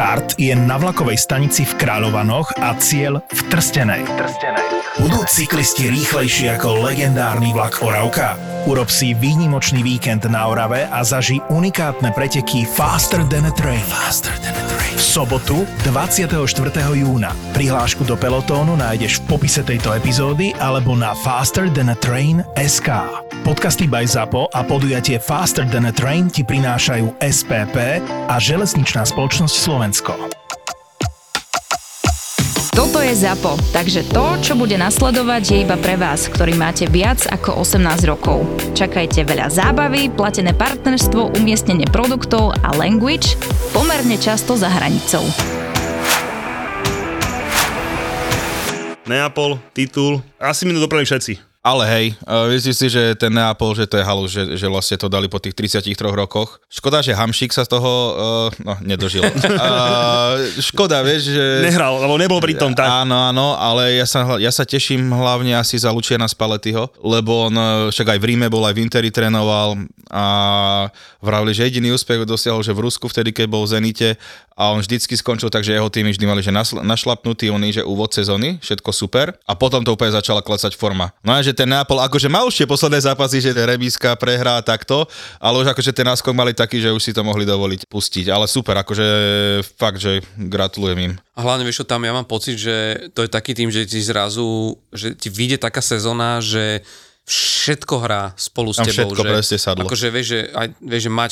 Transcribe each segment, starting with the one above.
Štart je na vlakovej stanici v Kráľovanoch a cieľ v Trstenej. Trstenej. Budú cyklisti rýchlejší ako legendárny vlak Oravka? Urob si výnimočný víkend na Orave a zaži unikátne preteky Faster than a Train. Faster than a Train. Sobotu 24. júna. Prihlášku do pelotónu nájdeš v popise tejto epizódy alebo na Faster than a Train SK. Podcasty by ZAPO a podujatie Faster than a Train ti prinášajú SPP a Železničná spoločnosť Slovensko. Toto je ZAPO, takže to, čo bude nasledovať, je iba pre vás, ktorý máte viac ako 18 rokov. Čakajte veľa zábavy, platené partnerstvo, umiestnenie produktov a language pomerne často za hranicou. Neapol, titul, asi mi to dopravili všetci. Ale hej, uh, myslíš si, že ten Neapol, že to je halu, že, že vlastne to dali po tých 33 rokoch. Škoda, že Hamšík sa z toho, uh, no, nedožil. uh, škoda, vieš, že... Nehral, lebo nebol pri tom tak. Áno, áno, ale ja sa, ja sa teším hlavne asi za Lučiana Spaletiho, lebo on však aj v Ríme bol, aj v Interi trénoval a vravili, že jediný úspech dosiahol, že v Rusku vtedy, keď bol v Zenite a on vždycky skončil tak, že jeho týmy vždy mali, že našlapnutý, on že úvod sezóny, všetko super a potom to úplne začala klesať forma. No a že ten Neapol akože mal už tie posledné zápasy, že remíska prehrá takto, ale už akože ten náskok mali taký, že už si to mohli dovoliť pustiť. Ale super, akože fakt, že gratulujem im. A hlavne vieš tam ja mám pocit, že to je taký tým, že ti zrazu, že ti vyjde taká sezóna, že všetko hrá spolu s Tam tebou. všetko že, presne sadlo. Akože vieš, že, aj, vieš, že mať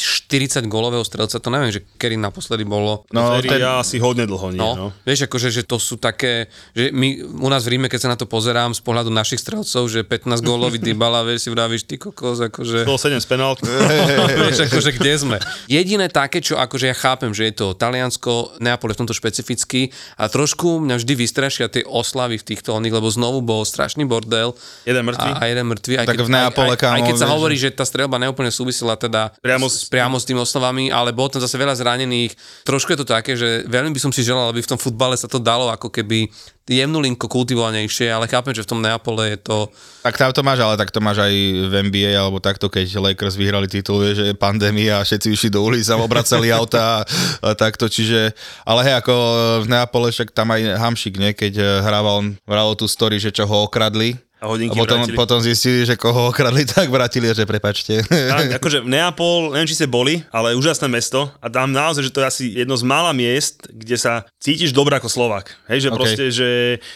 40 golového strelca, to neviem, že kedy naposledy bolo. No, ten, ja asi hodne dlho nie, No, no. vieš, akože, že to sú také, že my u nás v Ríme, keď sa na to pozerám z pohľadu našich strelcov, že 15 gólový Dybala, vieš, si vravíš, ty kokos, akože... 107 z penalt. vieš, akože kde sme. Jediné také, čo akože ja chápem, že je to Taliansko, Neapol je v tomto špecifický a trošku mňa vždy vystrašia tie oslavy v týchto oných, lebo znovu bol strašný bordel. Jeden mŕtvý. A, a jeden mŕtvy. Aj Tak keď, v Neapole, aj, aj, aj, keď sa hovorí, že tá strelba neúplne súvisela teda Priamo s, priamo s tými oslavami, ale bolo tam zase veľa zranených. Trošku je to také, že veľmi by som si želal, aby v tom futbale sa to dalo ako keby jemnú linko kultivovanejšie, ale chápem, že v tom Neapole je to... tak tam to máš, ale tak to máš aj v NBA, alebo takto, keď Lakers vyhrali titul, vieš, že je pandémia a všetci išli do ulic a obracali auta a, a takto, čiže, ale hej, ako v Neapole, však tam aj Hamšik, nie, keď eh, hrával, on vral tú story, že čo ho okradli, A hodinky a potom, vrátili. potom zistili, že koho okradli, tak vrátili a že prepačte. Tak, akože Neapol, neviem, či ste boli, ale úžasné mesto a tam naozaj, že to je asi jedno z mála miest, kde sa cítiš dobre ako Slovak. Hej, že OK. proste, že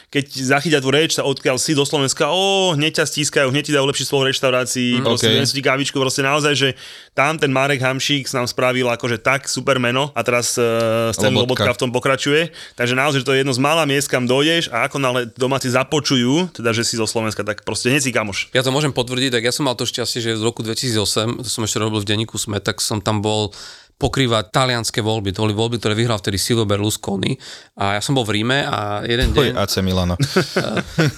keď zachytia tú reč, sa odkiaľ si do Slovenska, o, hneď ťa stískajú, hneď ti dajú lepší svoj reštaurácii, mm, proste OK. okay. ti kávičku, proste naozaj, že tam ten Marek Hamšík nám spravil akože tak super meno a teraz uh, scén Lobotka. Lobotka v tom pokračuje, takže naozaj, že to je jedno z mála miest, kam dojdeš a ako nále domáci započujú, teda, že si zo Slovenska, tak proste si kamoš. Ja to môžem potvrdiť, tak ja som mal to šťastie, že v roku 2008, to som ešte robil v denníku SME, tak som tam bol pokrývať talianské voľby. To boli voľby, ktoré vyhral vtedy Silvio Berlusconi. A ja som bol v Ríme a jeden Oj, deň, AC Milano.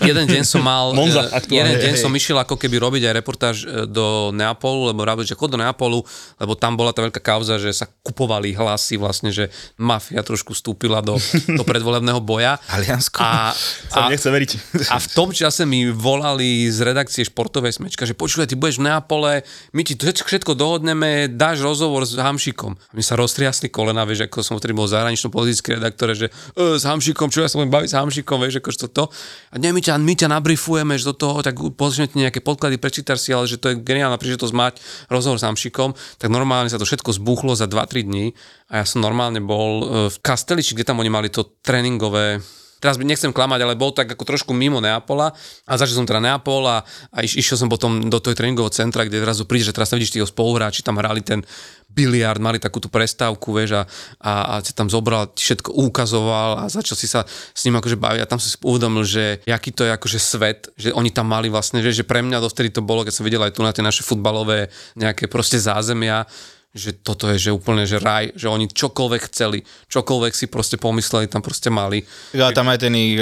jeden deň som mal, Monza eh, aktuálne, jeden deň hej. som išiel ako keby robiť aj reportáž eh, do Neapolu, lebo rábili, že chod do Neapolu, lebo tam bola tá veľká kauza, že sa kupovali hlasy vlastne, že mafia trošku vstúpila do, do predvolebného boja. Taliansko? A, Som nechce veriť. a v tom čase mi volali z redakcie športovej smečka, že počúvaj, ty budeš v Neapole, my ti to všetko dohodneme, dáš rozhovor s Hamšikom. A mi sa roztriasli kolena, vieš, ako som vtedy bol zahranično politický redaktore, že e, s Hamšikom, čo ja budem baviť s Hamšikom, vieš, ako to. A nie, my ťa, my ťa nabrifujeme, že do toho, tak pozrieme ti nejaké podklady, prečítaš si, ale že to je geniálna príležitosť mať rozhovor s Hamšikom, tak normálne sa to všetko zbuchlo za 2-3 dní a ja som normálne bol e, v Kasteliči, kde tam oni mali to tréningové teraz nechcem klamať, ale bol tak ako trošku mimo Neapola a začal som teda Neapol a, a iš, išiel som potom do toho tréningového centra, kde zrazu príde, že teraz sa vidíš tí spoluhráči, tam hrali ten biliard, mali takúto prestávku, vieš, a, a, a si tam zobral, všetko ukazoval a začal si sa s ním akože baviť a tam som si uvedomil, že aký to je akože svet, že oni tam mali vlastne, že, že pre mňa dovtedy to bolo, keď som videl aj tu na tie naše futbalové nejaké proste zázemia, že toto je že úplne že raj, že oni čokoľvek chceli, čokoľvek si proste pomysleli, tam proste mali. Ja tam aj ten, ich,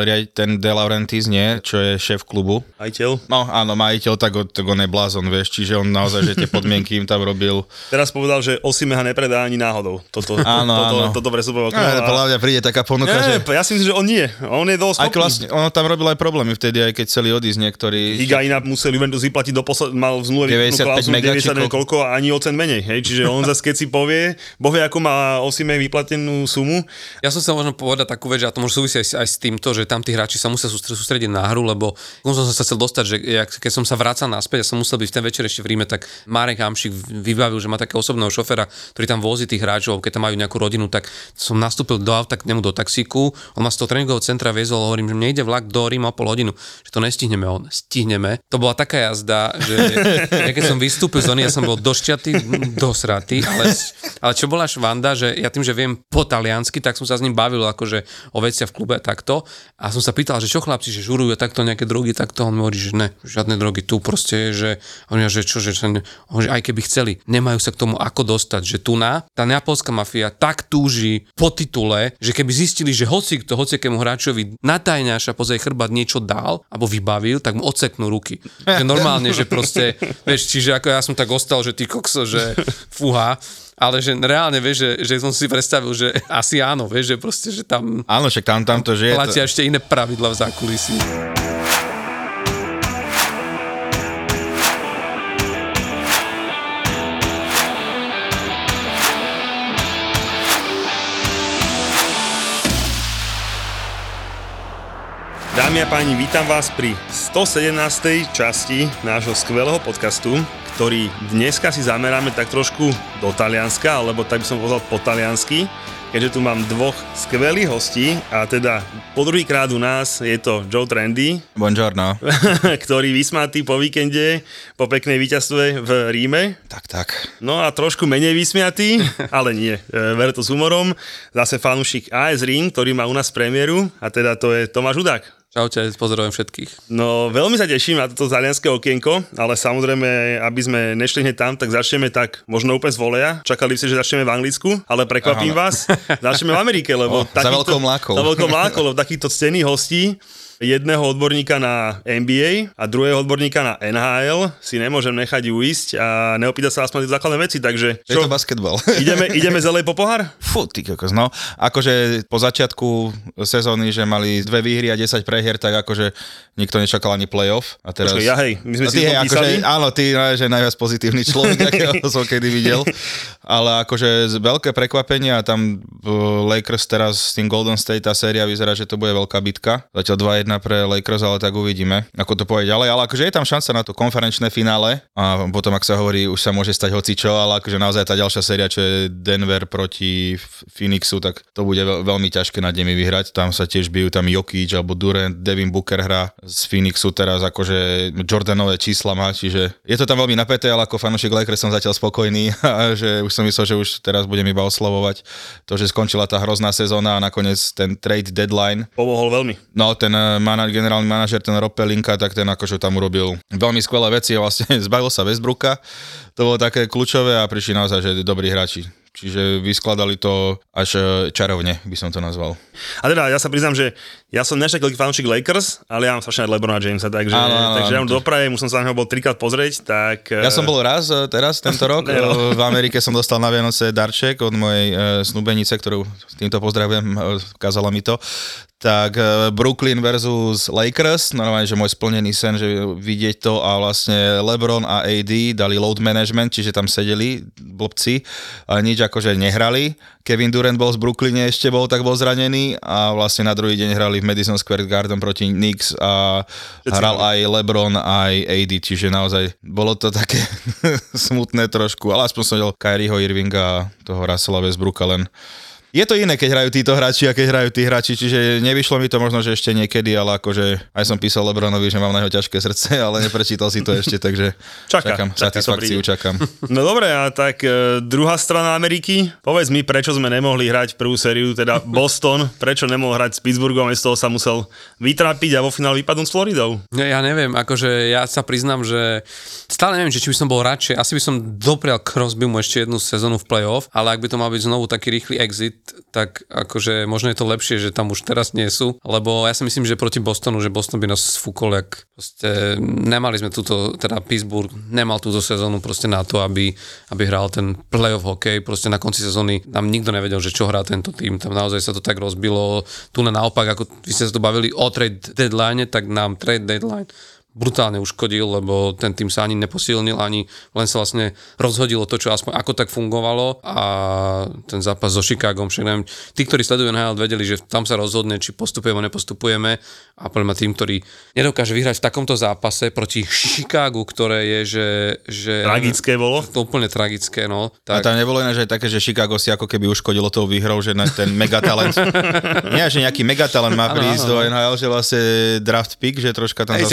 riad- ten De Laurentiis, nie, čo je šéf klubu. Majiteľ. No áno, majiteľ, tak, tak on je blázon, vieš, čiže on naozaj, že tie podmienky im tam robil. Teraz povedal, že Osimeha nepredá ani náhodou. Toto, Áno, toto, áno. toto presupoval. No, podľa mňa príde taká ponuka, Nie, že... ja si myslím, že on nie. On je dosť vlastne, ono tam robil aj problémy vtedy, aj keď chceli odísť niektorí. Higa inak musel Juventus vyplatiť do posled, mal v zmluve 95 klauzulu mega, či 90 neviem koľko? koľko a ani o cen menej. Hej, čiže on zase keď si povie, bohvie ako má Osime vyplatenú sumu. Ja som sa možno povedať takú vec, že a to môže súvisieť aj, aj s týmto, že tam tí hráči sa musia sústrediť na hru, lebo som sa chcel dostať, že keď som sa vracal naspäť, ja som musel byť v ten večer ešte v Ríme, tak Marek Hamšik vybavil, že má takého osobného šoféra, ktorý tam vozí tých hráčov, keď tam majú nejakú rodinu, tak som nastúpil do auta k nemu do taxíku, on ma z toho tréningového centra viezol, hovorím, že mne ide vlak do Ríma o pol hodinu, že to nestihneme, on stihneme. To bola taká jazda, že ja keď som vystúpil z ja som bol došťatý, dosratý, ale, ale čo bola švanda, že ja tým, že viem po taliansky, tak som sa s ním bavil akože o veciach v klube takto a som sa pýtal, že čo chlapci, že žurujú takto nejaké drogy, takto on hovorí, že ne, žiadne drogy tu proste, že on že čo, že, že, že aj keby chceli, nemajú sa k tomu ako dostať, že tu na, tá neapolská mafia tak túži po titule, že keby zistili, že hoci kto, hociakému hráčovi natajňaša pozaj chrbát niečo dal alebo vybavil, tak mu odseknú ruky. Že normálne, že proste, vieš, čiže ako ja som tak ostal, že ty kokso, že fúha, ale že reálne, vieš, že, že som si predstavil, že asi áno, vieš, že proste, že tam... Áno, však tam, tam to žije. Platia to... ešte iné pravidla v zákulisí. Dámy a páni, vítam vás pri 117. časti nášho skvelého podcastu, ktorý dneska si zameráme tak trošku do Talianska, alebo tak by som povedal po taliansky, keďže tu mám dvoch skvelých hostí a teda po druhýkrát u nás je to Joe Trendy. Buongiorno. ktorý vysmatý po víkende, po peknej víťazstve v Ríme. Tak, tak. No a trošku menej vysmiatý, ale nie, e, ver to s humorom. Zase fanúšik AS Rím, ktorý má u nás premiéru a teda to je Tomáš Udák. Čaute, pozdravujem všetkých. No, veľmi sa teším na toto talianské okienko, ale samozrejme, aby sme nešli hneď tam, tak začneme tak možno úplne z voleja. Čakali ste, že začneme v Anglicku, ale prekvapím Aha. vás. Začneme v Amerike, lebo... Oh, takýto, za veľkou mlákou. Za veľkou mlákou, lebo takýchto cených hostí jedného odborníka na NBA a druhého odborníka na NHL si nemôžem nechať uísť a neopýtať sa aspoň základné veci, takže... Čo? Je to basketbal. ideme, ideme zelej po pohár? Fú, ty kokos, no. Akože po začiatku sezóny, že mali dve výhry a 10 prehier, tak akože nikto nečakal ani playoff. A teraz... Počkej, ja hej, my sme no, si hej, akože, Áno, ty že najviac pozitívny človek, akého som kedy videl. Ale akože veľké prekvapenie a tam Lakers teraz s tým Golden State tá séria vyzerá, že to bude veľká bitka. Zatiaľ 2-1 pre Lakers, ale tak uvidíme, ako to pôjde ďalej. Ale akože je tam šanca na to konferenčné finále a potom, ak sa hovorí, už sa môže stať hocičo, ale akože naozaj tá ďalšia séria, čo je Denver proti Phoenixu, tak to bude veľmi ťažké nad nimi vyhrať. Tam sa tiež bijú tam Jokic alebo Durant, Devin Booker hrá z Phoenixu teraz akože Jordanové čísla má, čiže je to tam veľmi napäté, ale ako fanúšik Lakers som zatiaľ spokojný a že už som myslel, že už teraz budem iba oslavovať to, že skončila tá hrozná sezóna a nakoniec ten trade deadline. Pomohol veľmi. No, ten eh, manaž, generálny manažer, ten Rob Pelinka, tak ten akože tam urobil veľmi skvelé veci a vlastne zbavil sa Westbrooka. To bolo také kľúčové a prišli naozaj, že dobrí hráči. Čiže vyskladali to až e, čarovne, by som to nazval. A teda ja sa priznám, že ja som dnešný veľký fanúšik Lakers, ale ja mám strašne Lebrona Jamesa, takže, áno, áno, takže ja mám dopraje, už som sa na neho bol trikrát pozrieť, tak... Ja som bol raz e, teraz, tento rok, no. v Amerike som dostal na Vianoce darček od mojej snubenice, ktorú týmto pozdravujem, kázala mi to tak e, Brooklyn versus Lakers, normálne, že môj splnený sen, že vidieť to a vlastne LeBron a AD dali load management, čiže tam sedeli blbci a nič akože nehrali. Kevin Durant bol z Brooklyne, ešte bol, tak bol zranený a vlastne na druhý deň hrali v Madison Square Garden proti Knicks a hral aj LeBron, aj AD, čiže naozaj bolo to také smutné trošku, ale aspoň som videl Kyrieho Irvinga a toho Russella Westbrooka len je to iné, keď hrajú títo hráči a keď hrajú tí hráči, čiže nevyšlo mi to možno, že ešte niekedy, ale akože aj som písal Lebronovi, že mám na jeho ťažké srdce, ale neprečítal si to ešte, takže čaká, čakám, čaká, satisfakciu čakám. No dobre, a tak e, druhá strana Ameriky, povedz mi, prečo sme nemohli hrať prvú sériu, teda Boston, prečo nemohol hrať s Pittsburghom, z toho sa musel vytrápiť a vo finále vypadnúť s Floridou. Ja, ja neviem, akože ja sa priznám, že stále neviem, či, či by som bol radšej, asi by som doprial Crosby mu ešte jednu sezónu v playoff, ale ak by to mal byť znovu taký rýchly exit, tak akože možno je to lepšie, že tam už teraz nie sú, lebo ja si myslím, že proti Bostonu, že Boston by nás fúkol, jak proste nemali sme túto, teda Pittsburgh nemal túto sezónu proste na to, aby, aby hral ten playoff hokej, proste na konci sezóny nám nikto nevedel, že čo hrá tento tým, tam naozaj sa to tak rozbilo, tu na naopak, ako vy ste sa tu bavili o trade deadline, tak nám trade deadline brutálne uškodil, lebo ten tým sa ani neposilnil, ani len sa vlastne rozhodilo to, čo aspoň ako tak fungovalo a ten zápas so Chicagom, však neviem, tí, ktorí sledujú NHL, vedeli, že tam sa rozhodne, či postupujeme, nepostupujeme a podľa tým, ktorý nedokáže vyhrať v takomto zápase proti Chicagu, ktoré je, že... že Tragické bolo. To úplne tragické, no. Tak... A tam nebolo iné, že také, že Chicago si ako keby uškodilo tou výhrou, že na ten megatalent, nie, že nejaký megatalent má prísť do NHL, že vlastne draft pick, že troška tam Ej,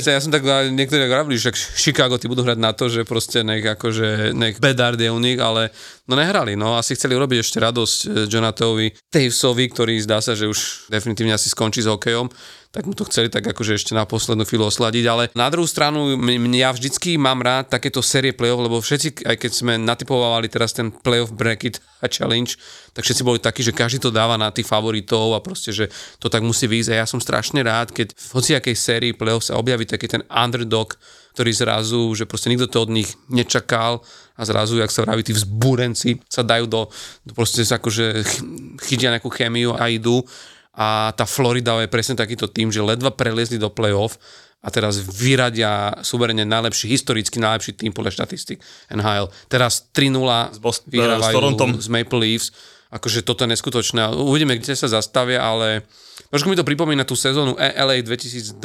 zasmetkovali. ja som tak niektorí tak hovorili, že Chicago tí budú hrať na to, že proste nech akože, nech bedard je u nich, ale no nehrali, no asi chceli urobiť ešte radosť eh, Jonatovi Tavesovi, ktorý zdá sa, že už definitívne asi skončí s hokejom, tak mu to chceli tak akože ešte na poslednú chvíľu osladiť, ale na druhú stranu m- ja vždycky mám rád takéto série play-off, lebo všetci, aj keď sme natypovali teraz ten play-off bracket a challenge, tak všetci boli takí, že každý to dáva na tých favoritov a proste, že to tak musí výjsť a ja som strašne rád, keď v hociakej sérii play-off sa objaví taký ten underdog, ktorý zrazu, že proste nikto to od nich nečakal a zrazu, jak sa vraví, tí vzbúrenci sa dajú do, do proste sa akože ch- chytia nejakú chémiu a idú a tá Florida je presne takýto tým, že ledva preliezli do play-off a teraz vyradia suverene najlepší, historicky najlepší tým podľa štatistik NHL. Teraz 3-0 S Bos- vyhrávajú s Torontom. z Maple Leafs. Akože toto je neskutočné. Uvidíme, kde sa zastavia, ale trošku mi to pripomína tú sezónu E- LA 2012.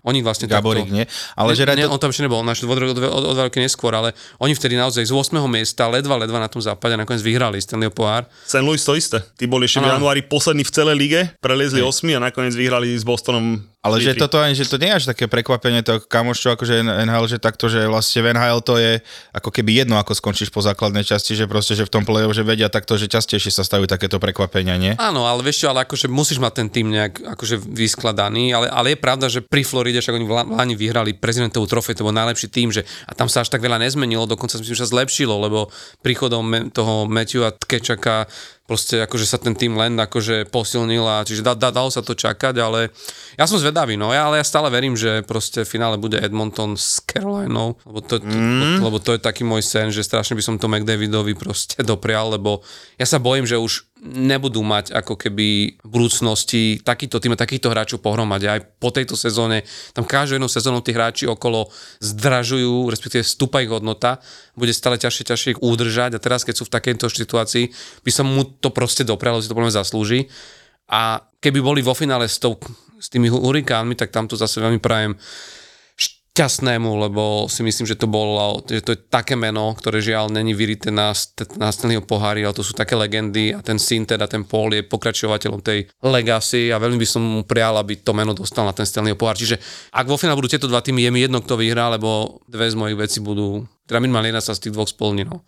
Oni vlastne Gaborik, takto... nie? Ale že ne, rád on tam ešte nebol, naš o, o, dva roky neskôr, ale oni vtedy naozaj z 8. miesta, ledva, ledva na tom západe nakoniec vyhrali Stanleyho pohár. St. Louis to isté. Tí boli ešte v januári poslední v celej lige, preliezli 8 a nakoniec vyhrali s Bostonom Ale že 4-3. toto ani, že to nie je až také prekvapenie, to kamoš, čo akože NHL, že takto, že vlastne v NHL to je ako keby jedno, ako skončíš po základnej časti, že proste, že v tom play že vedia takto, že častejšie sa stavujú takéto prekvapenia, nie? Áno, ale vieš čo, ale akože musíš mať ten tým nejak akože vyskladaný, ale, ale je pravda, že pri Floride, však oni v La- v Lani vyhrali prezidentovú trofej, to bol najlepší tým, že a tam sa až tak veľa nezmenilo, dokonca si myslím, že sa zlepšilo, lebo príchodom toho Matthewa Tkečaka proste akože sa ten tým len akože posilnil a čiže da, da, dalo sa to čakať, ale ja som zvedavý, no ja, ale ja stále verím, že proste v finále bude Edmonton s Carolinou, lebo to, mm. lebo to je taký môj sen, že strašne by som to McDavidovi proste doprial, lebo ja sa bojím, že už nebudú mať ako keby v budúcnosti takýto tým a takýchto hráčov pohromade. Aj po tejto sezóne, tam každú jednu sezónu tí hráči okolo zdražujú, respektíve stúpa ich hodnota, bude stále ťažšie, ťažšie ich udržať a teraz, keď sú v takejto situácii, by som mu to proste doprial, si to podľa zaslúži. A keby boli vo finále s, tou, s tými hurikánmi, tak tam to zase veľmi prajem šťastnému, lebo si myslím, že to bolo, že to je také meno, ktoré žiaľ není vyrité na, na Stanleyho pohári, ale to sú také legendy a ten syn, teda ten Paul je pokračovateľom tej legacy a veľmi by som mu prial, aby to meno dostal na ten Stanleyho pohár. Čiže ak vo finále budú tieto dva týmy, je mi jedno, kto vyhrá, lebo dve z mojich vecí budú, teda minimálne jedna sa z tých dvoch splní. No.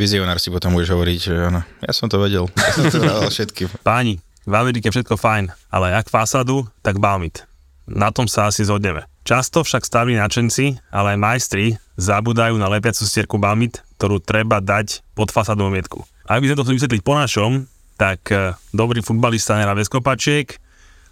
Vizionár si potom budeš hovoriť, že áno, ja som to vedel, ja som to dával všetkým. Páni, v Amerike všetko fajn, ale ak fasadu, tak balmit. Na tom sa asi zhodneme. Často však staví načenci, ale aj majstri zabudajú na lepiacu stierku balmit, ktorú treba dať pod fasadovú mietku. Ak by sme to chceli vysvetliť po našom, tak eh, dobrý futbalista nehrá bez kopačiek,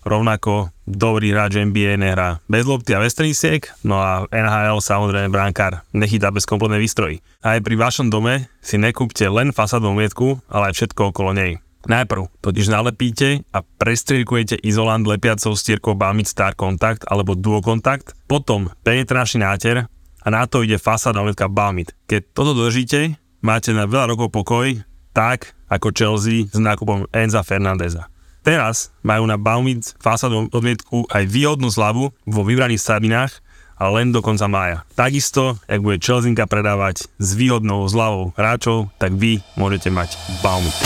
rovnako dobrý hráč NBA nehrá bez lopty a bez tenisiek, no a NHL samozrejme bránkár nechytá bez kompletnej výstroji. Aj pri vašom dome si nekúpte len fasadovú mietku, ale aj všetko okolo nej. Najprv totiž nalepíte a prestriekujete izolant lepiacou stierkou Balmit Star Contact alebo Duo Contact, potom penetračný náter a na to ide fasádna letka Balmit. Keď toto držíte, máte na veľa rokov pokoj, tak ako Chelsea s nákupom Enza Fernandeza. Teraz majú na Baumit fásadu odmietku aj výhodnú zľavu vo vybraných sabinách a len do konca mája. Takisto, ak bude Chelseanka predávať s výhodnou zľavou hráčov, tak vy môžete mať Baumit.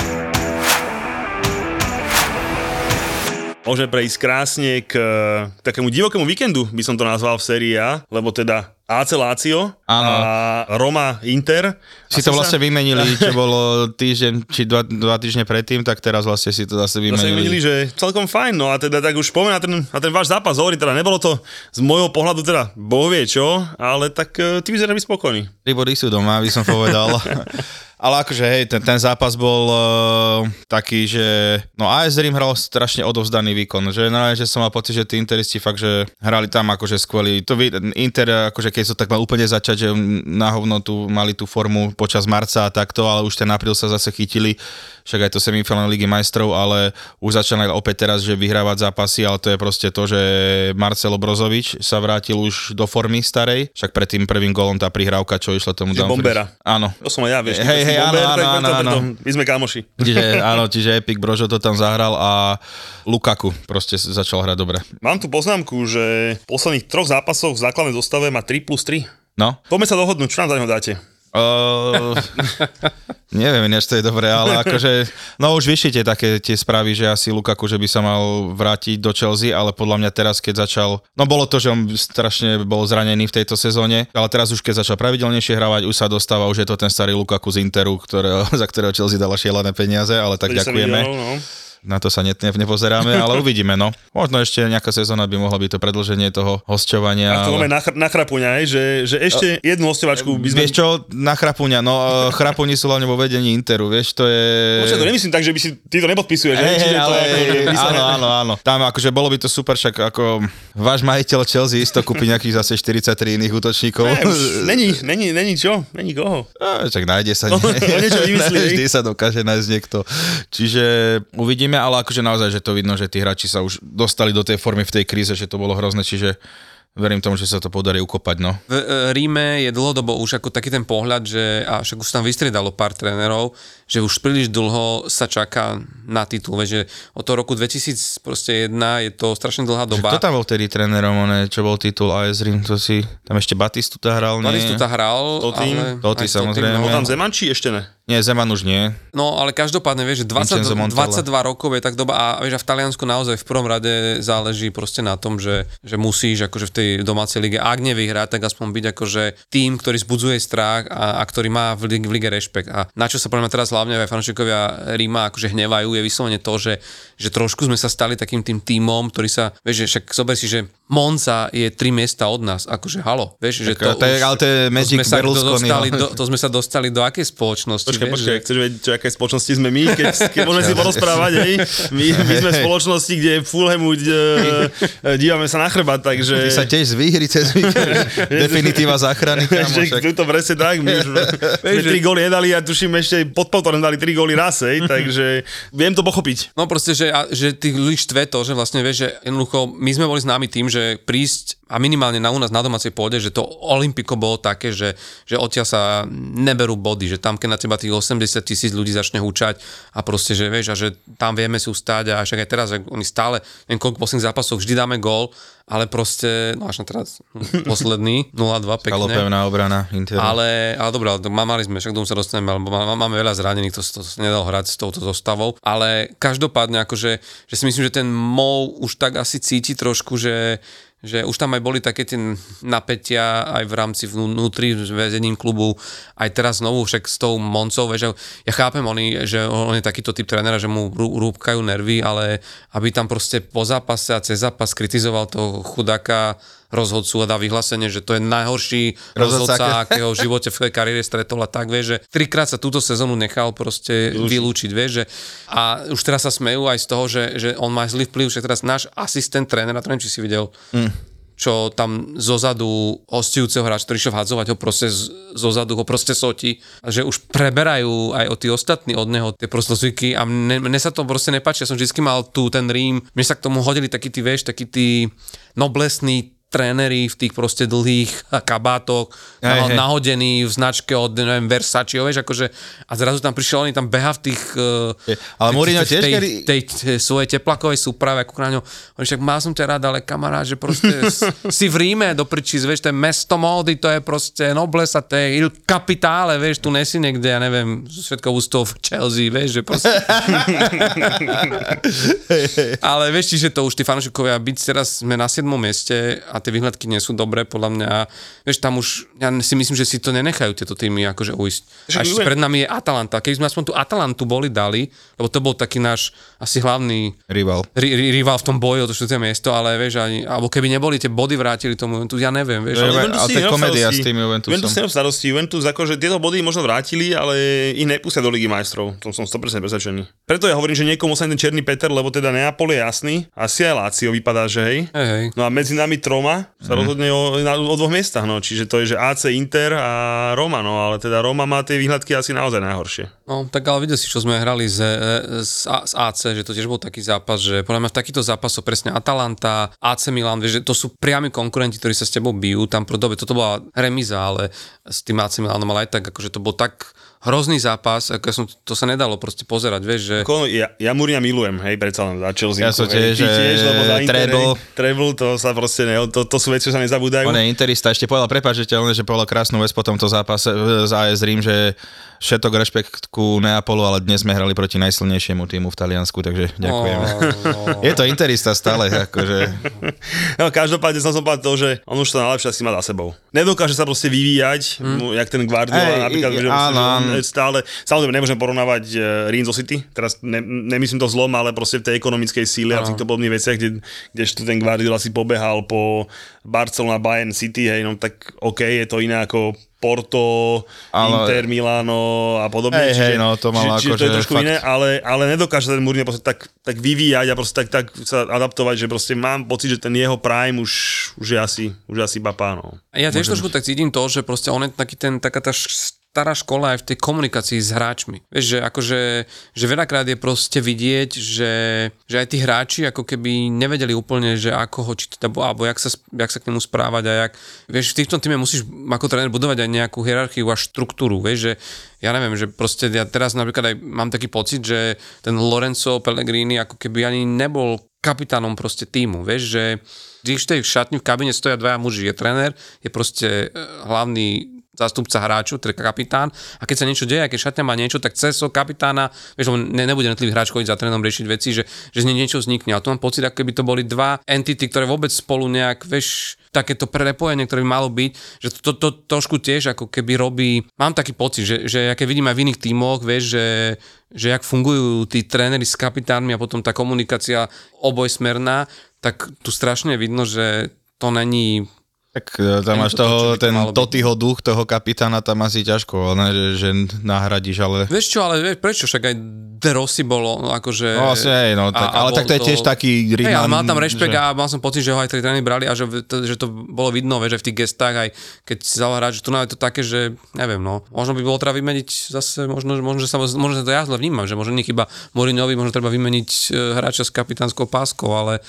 Môžeme prejsť krásne k e, takému divokému víkendu, by som to nazval v sérii A, lebo teda AC Lazio Áno. a Roma Inter. Si to vlastne sa- vymenili, čo bolo týždeň či dva, dva týždne predtým, tak teraz vlastne si to zase Zase vymenili, vymenili. že celkom fajn, no a teda tak už poďme na ten, na ten váš zápas, hovorím, teda nebolo to z môjho pohľadu teda boh vie čo, ale tak e, ty vyzeráš byť spokojný. Tri body sú doma, by som povedal. Ale akože hej, ten, ten zápas bol uh, taký, že no AS Rím hral strašne odovzdaný výkon, že no, že som mal pocit, že tí Interisti fakt, že hrali tam akože skvelý. To vy, Inter, akože keď sa tak mal úplne začať, že na hovno tu mali tú formu počas marca a takto, ale už ten apríl sa zase chytili, však aj to semifinálne Ligy majstrov, ale už začal opäť teraz, že vyhrávať zápasy, ale to je proste to, že Marcelo Brozovič sa vrátil už do formy starej, však pred tým prvým golom tá prihrávka, čo išlo tomu Dumfries. Bombera. Áno. To som aj ja, vieš. Hej, hej, áno, áno, áno, áno. My sme kamoši. Čiže, áno, čiže Epic Brožo to tam zahral a Lukaku proste začal hrať dobre. Mám tu poznámku, že v posledných troch zápasoch v základnej zostave má 3 plus 3. No. Poďme sa dohodnúť, čo nám za neho dáte? Uh, neviem, než to je dobré, ale akože, no už vyšli tie také tie správy, že asi Lukaku, že by sa mal vrátiť do Chelsea, ale podľa mňa teraz, keď začal, no bolo to, že on strašne bol zranený v tejto sezóne, ale teraz už keď začal pravidelnejšie hravať, už sa dostáva, už je to ten starý Lukaku z Interu, ktorého, za ktorého Chelsea dala šielené peniaze, ale tak ďakujeme. Videl, no na to sa net, nepozeráme, ale uvidíme, no. Možno ešte nejaká sezóna by mohla byť to predlženie toho hosťovania. A to ale... na, na chrapuňa, že, že ešte a, jednu hostovačku by sme... Vieš čo, na chrapuňa, no chrapuni sú hlavne vo vedení Interu, vieš, to je... Počkaj, to nemyslím tak, že by si ty to nepodpisuješ, hey, Čiže ale, áno, áno, áno. Tam akože bolo by to super, však ako váš majiteľ Chelsea isto kúpi nejakých zase 43 iných útočníkov. Ne, není, není, není čo, není koho. A, čak nájde sa. No, nie, niečo vymyslí. Vždy sa dokáže nájsť niekto. Čiže uvidíme, ale akože naozaj že to vidno, že tí hráči sa už dostali do tej formy v tej kríze, že to bolo hrozné, čiže verím tomu, že sa to podarí ukopať. No. V e, Ríme je dlhodobo už ako taký ten pohľad, že a však už tam vystriedalo pár trénerov, že už príliš dlho sa čaká na titul, že od toho roku 2001 je to strašne dlhá doba. Že kto tam bol vtedy trénerom, one, čo bol titul AS Rím, to si, tam ešte Batistuta hral, nie? Batistuta hral, Toty, ale... Toty, samozrejme. Bol tam Zeman, či ešte ne? Nie, Zeman už nie. No, ale každopádne, vieš, že 20, 22 rokov je tak doba a vieš, a v Taliansku naozaj v prvom rade záleží proste na tom, že, že musíš akože v tej domácej lige, ak nevyhrať, tak aspoň byť akože tým, ktorý zbudzuje strach a, a ktorý má v, lige, v lige rešpekt. A na čo sa podľa teraz hlavne aj fanúšikovia Ríma akože hnevajú, je vyslovene to, že, že trošku sme sa stali takým tým týmom, ktorý sa, vieš, že však zober si, že Monza je tri miesta od nás, akože halo, vieš, že to, to, je, ale to je to sme, sa dostali do, to sme sa dostali do akej spoločnosti, Počkaj, vieš, počkaj, že... chceš vedieť, čo aké spoločnosti sme my, keď, keď môžeme si porozprávať, hej? My, my sme v spoločnosti, kde Fulhamu uh, dívame sa na chrbát, takže... Ty sa tiež z výhry cez definitíva záchrany. Tu to presne tak, my už sme tri góly nedali a tuším ešte pod potom dali tri góly raz, hej, takže viem to pochopiť. No proste, že, a, že tých ľudí štve to, že vlastne vieš, že jednoducho my sme boli známi tým, že prísť a minimálne na u nás na domácej pôde, že to Olympiko bolo také, že, že odtiaľ sa neberú body, že tam keď na teba tých 80 tisíc ľudí začne húčať a proste, že vieš, a že tam vieme si ustať a však aj teraz, že oni stále, neviem koľko posledných zápasov, vždy dáme gól, ale proste, no až na teraz posledný, 0-2 pekne. pevná obrana Interu. Ale, ale dobré, ale mali sme, však tomu sa dostaneme, lebo máme veľa zranených, to, to, to nedal hrať s touto zostavou, ale každopádne akože, že si myslím, že ten Mou už tak asi cíti trošku, že že už tam aj boli také tie napätia aj v rámci vnútri s vedením klubu, aj teraz znovu však s tou Moncou, že ja chápem, oni, že on je takýto typ trénera, že mu rúbkajú nervy, ale aby tam proste po zápase a cez zápas kritizoval toho chudáka rozhodcu a dá vyhlásenie, že to je najhorší rozhodca, akého v živote v kariére stretol a tak, vieš, že trikrát sa túto sezónu nechal proste Vylúčiť. vylúčiť, vieš, že a už teraz sa smejú aj z toho, že, že on má zlý vplyv, že teraz náš asistent trénera, neviem, či si videl, mm. čo tam zozadu hostujúceho hráča, ktorý šiel vhadzovať ho proste zozadu, ho proste soti, že už preberajú aj o tí ostatní od neho tie proste zvyky a mne, mne sa to proste nepáči, ja som vždy mal tu ten Rím, mne sa k tomu hodili takí tí, vieš, takí tí noblesní tréneri v tých proste dlhých kabátoch, hey. nahodení v značke od, neviem, Versace, vieš, akože, a zrazu tam prišiel, on tam beha v tých, je, ale Mourinho tiež, tej, tej, tej, tej, svojej teplakovej súprave, ako kráňo, on však má som ťa rád, ale kamarát, že proste si v Ríme do pričís, vieš, to je mesto módy, to je proste noblesa, to je il capitále, vieš, tu nesi niekde, ja neviem, všetko ústov v Chelsea, vieš, že proste. ale vieš, že to už tí fanúšikovia, byť teraz sme na 7. mieste a tie výhľadky nie sú dobré, podľa mňa, vieš, tam už, ja si myslím, že si to nenechajú tieto týmy akože ujsť. A ešte Juve- pred nami je Atalanta. Keby sme aspoň tú Atalantu boli dali, lebo to bol taký náš asi hlavný Rival. ri, ri, rival v tom boji o to štvrté miesto, ale vieš, ani, alebo keby neboli tie body vrátili tomu Juventus, ja neviem, vieš. Ale Ale, Juventus ale to je komédia s tým Juventusom. Juventus nemá starosti. Juventus akože tieto body možno vrátili, ale ich nepustia do Ligy majstrov. To som 100% presvedčený. Preto ja hovorím, že niekomu sa ten Černý Peter, lebo teda Neapol je jasný. Asi aj Lazio vypadá, že hej. hej. No a medzi nami troma sa Mhm. rozhodne o, o dvoch miestach, no. Čiže to je, že AC Inter a Roma, no. Ale teda Roma má tie výhľadky asi naozaj najhoršie. No, tak ale videl si, čo sme hrali z, z, A- z AC, že to tiež bol taký zápas, že podľa mňa v takýchto zápasoch presne Atalanta, AC Milan, vieš, že to sú priami konkurenti, ktorí sa s tebou bijú, tam pro dobe, toto bola remíza, ale s tým AC Milanom, ale aj tak, akože to bol tak hrozný zápas, ako som, to sa nedalo proste pozerať, vieš, že... Ako, ja, ja Mourinha milujem, hej, predsa len za Chelsea. Ja som hej, tiež, že lebo za Inter, treble. hej, treble, to sa proste ne, to, to sú veci, čo sa nezabúdajú. On je interista, ešte povedal, prepáč, že, ťa len, že povedal krásnu vec po tomto zápase e, z AS Rím, že všetok rešpekt ku Neapolu, ale dnes sme hrali proti najsilnejšiemu týmu v Taliansku, takže ďakujeme. Oh, Je to interista stále, akože... No, každopádne som som povedal to, že on už to najlepšie asi má za sebou. Nedokáže sa proste vyvíjať, hmm. jak ten Guardiola Ej, napríklad, i- že, áno, že stále, samozrejme nemôžem porovnávať uh, Real so City, teraz ne, nemyslím to zlom, ale proste v tej ekonomickej síle a v týchto podobných veciach, kde, kdežto ten Guardiola si pobehal po Barcelona, Bayern City, hej, no tak OK, je to iné ako Porto, Ale- Inter, Milano a podobne. Hej, hej, no, to malo čiže, čiže to je akože trošku fakt- iné, ale, ale nedokáže ten Mourinho proste tak, tak vyvíjať a proste tak, tak sa adaptovať, že proste mám pocit, že ten jeho prime už, už je asi, už je asi bapá, no. Ja tiež trošku tak cítim to, že proste on je taký ten, taká tá š- stará škola aj v tej komunikácii s hráčmi. Vieš, že akože, že veľakrát je proste vidieť, že, že aj tí hráči ako keby nevedeli úplne, že ako ho či teda, alebo jak sa, jak sa k nemu správať a jak, vieš, v týchto týme musíš ako tréner budovať aj nejakú hierarchiu a štruktúru, vieš, že ja neviem, že proste ja teraz napríklad aj mám taký pocit, že ten Lorenzo Pellegrini ako keby ani nebol kapitánom proste týmu, vieš, že když v tej šatni v kabine stoja dvaja muži, je tréner, je proste e, hlavný zástupca hráčov, teda kapitán. A keď sa niečo deje, keď šatňa má niečo, tak cez kapitána, vieš, ne, nebude jednotlivý hráč chodiť za trénom riešiť veci, že, že z niečo vznikne. A tu mám pocit, ako keby to boli dva entity, ktoré vôbec spolu nejak, vieš, takéto prepojenie, ktoré by malo byť, že to, to, to trošku tiež ako keby robí, mám taký pocit, že, že ja vidím aj v iných tímoch, vieš, že, že jak fungujú tí tréneri s kapitánmi a potom tá komunikácia obojsmerná, tak tu strašne vidno, že to není Tak e, tam máš toho, to ten. Totyho duch toho kapitána tam asi ťažko, ne, že, že nahradíš, ale... Vieš čo, ale vieš, prečo? Však aj De Rossi bolo, no akože... No vlastne, hej, no, tak, ale bol tak to je tiež taký Hej, ale Riemann, mal tam rešpekt že- a mal som pocit, že ho aj tí tréneri brali a že, to, že to bolo vidno, vieš, že v tých gestách aj keď si zal hrať, že tu je to také, že neviem, no, možno by bolo treba vymeniť zase, možno, možno, že sa, možno sa to ja zle vnímam, že možno nie chyba Mourinhovi, možno treba vymeniť e, hráča s kapitánskou páskou, ale,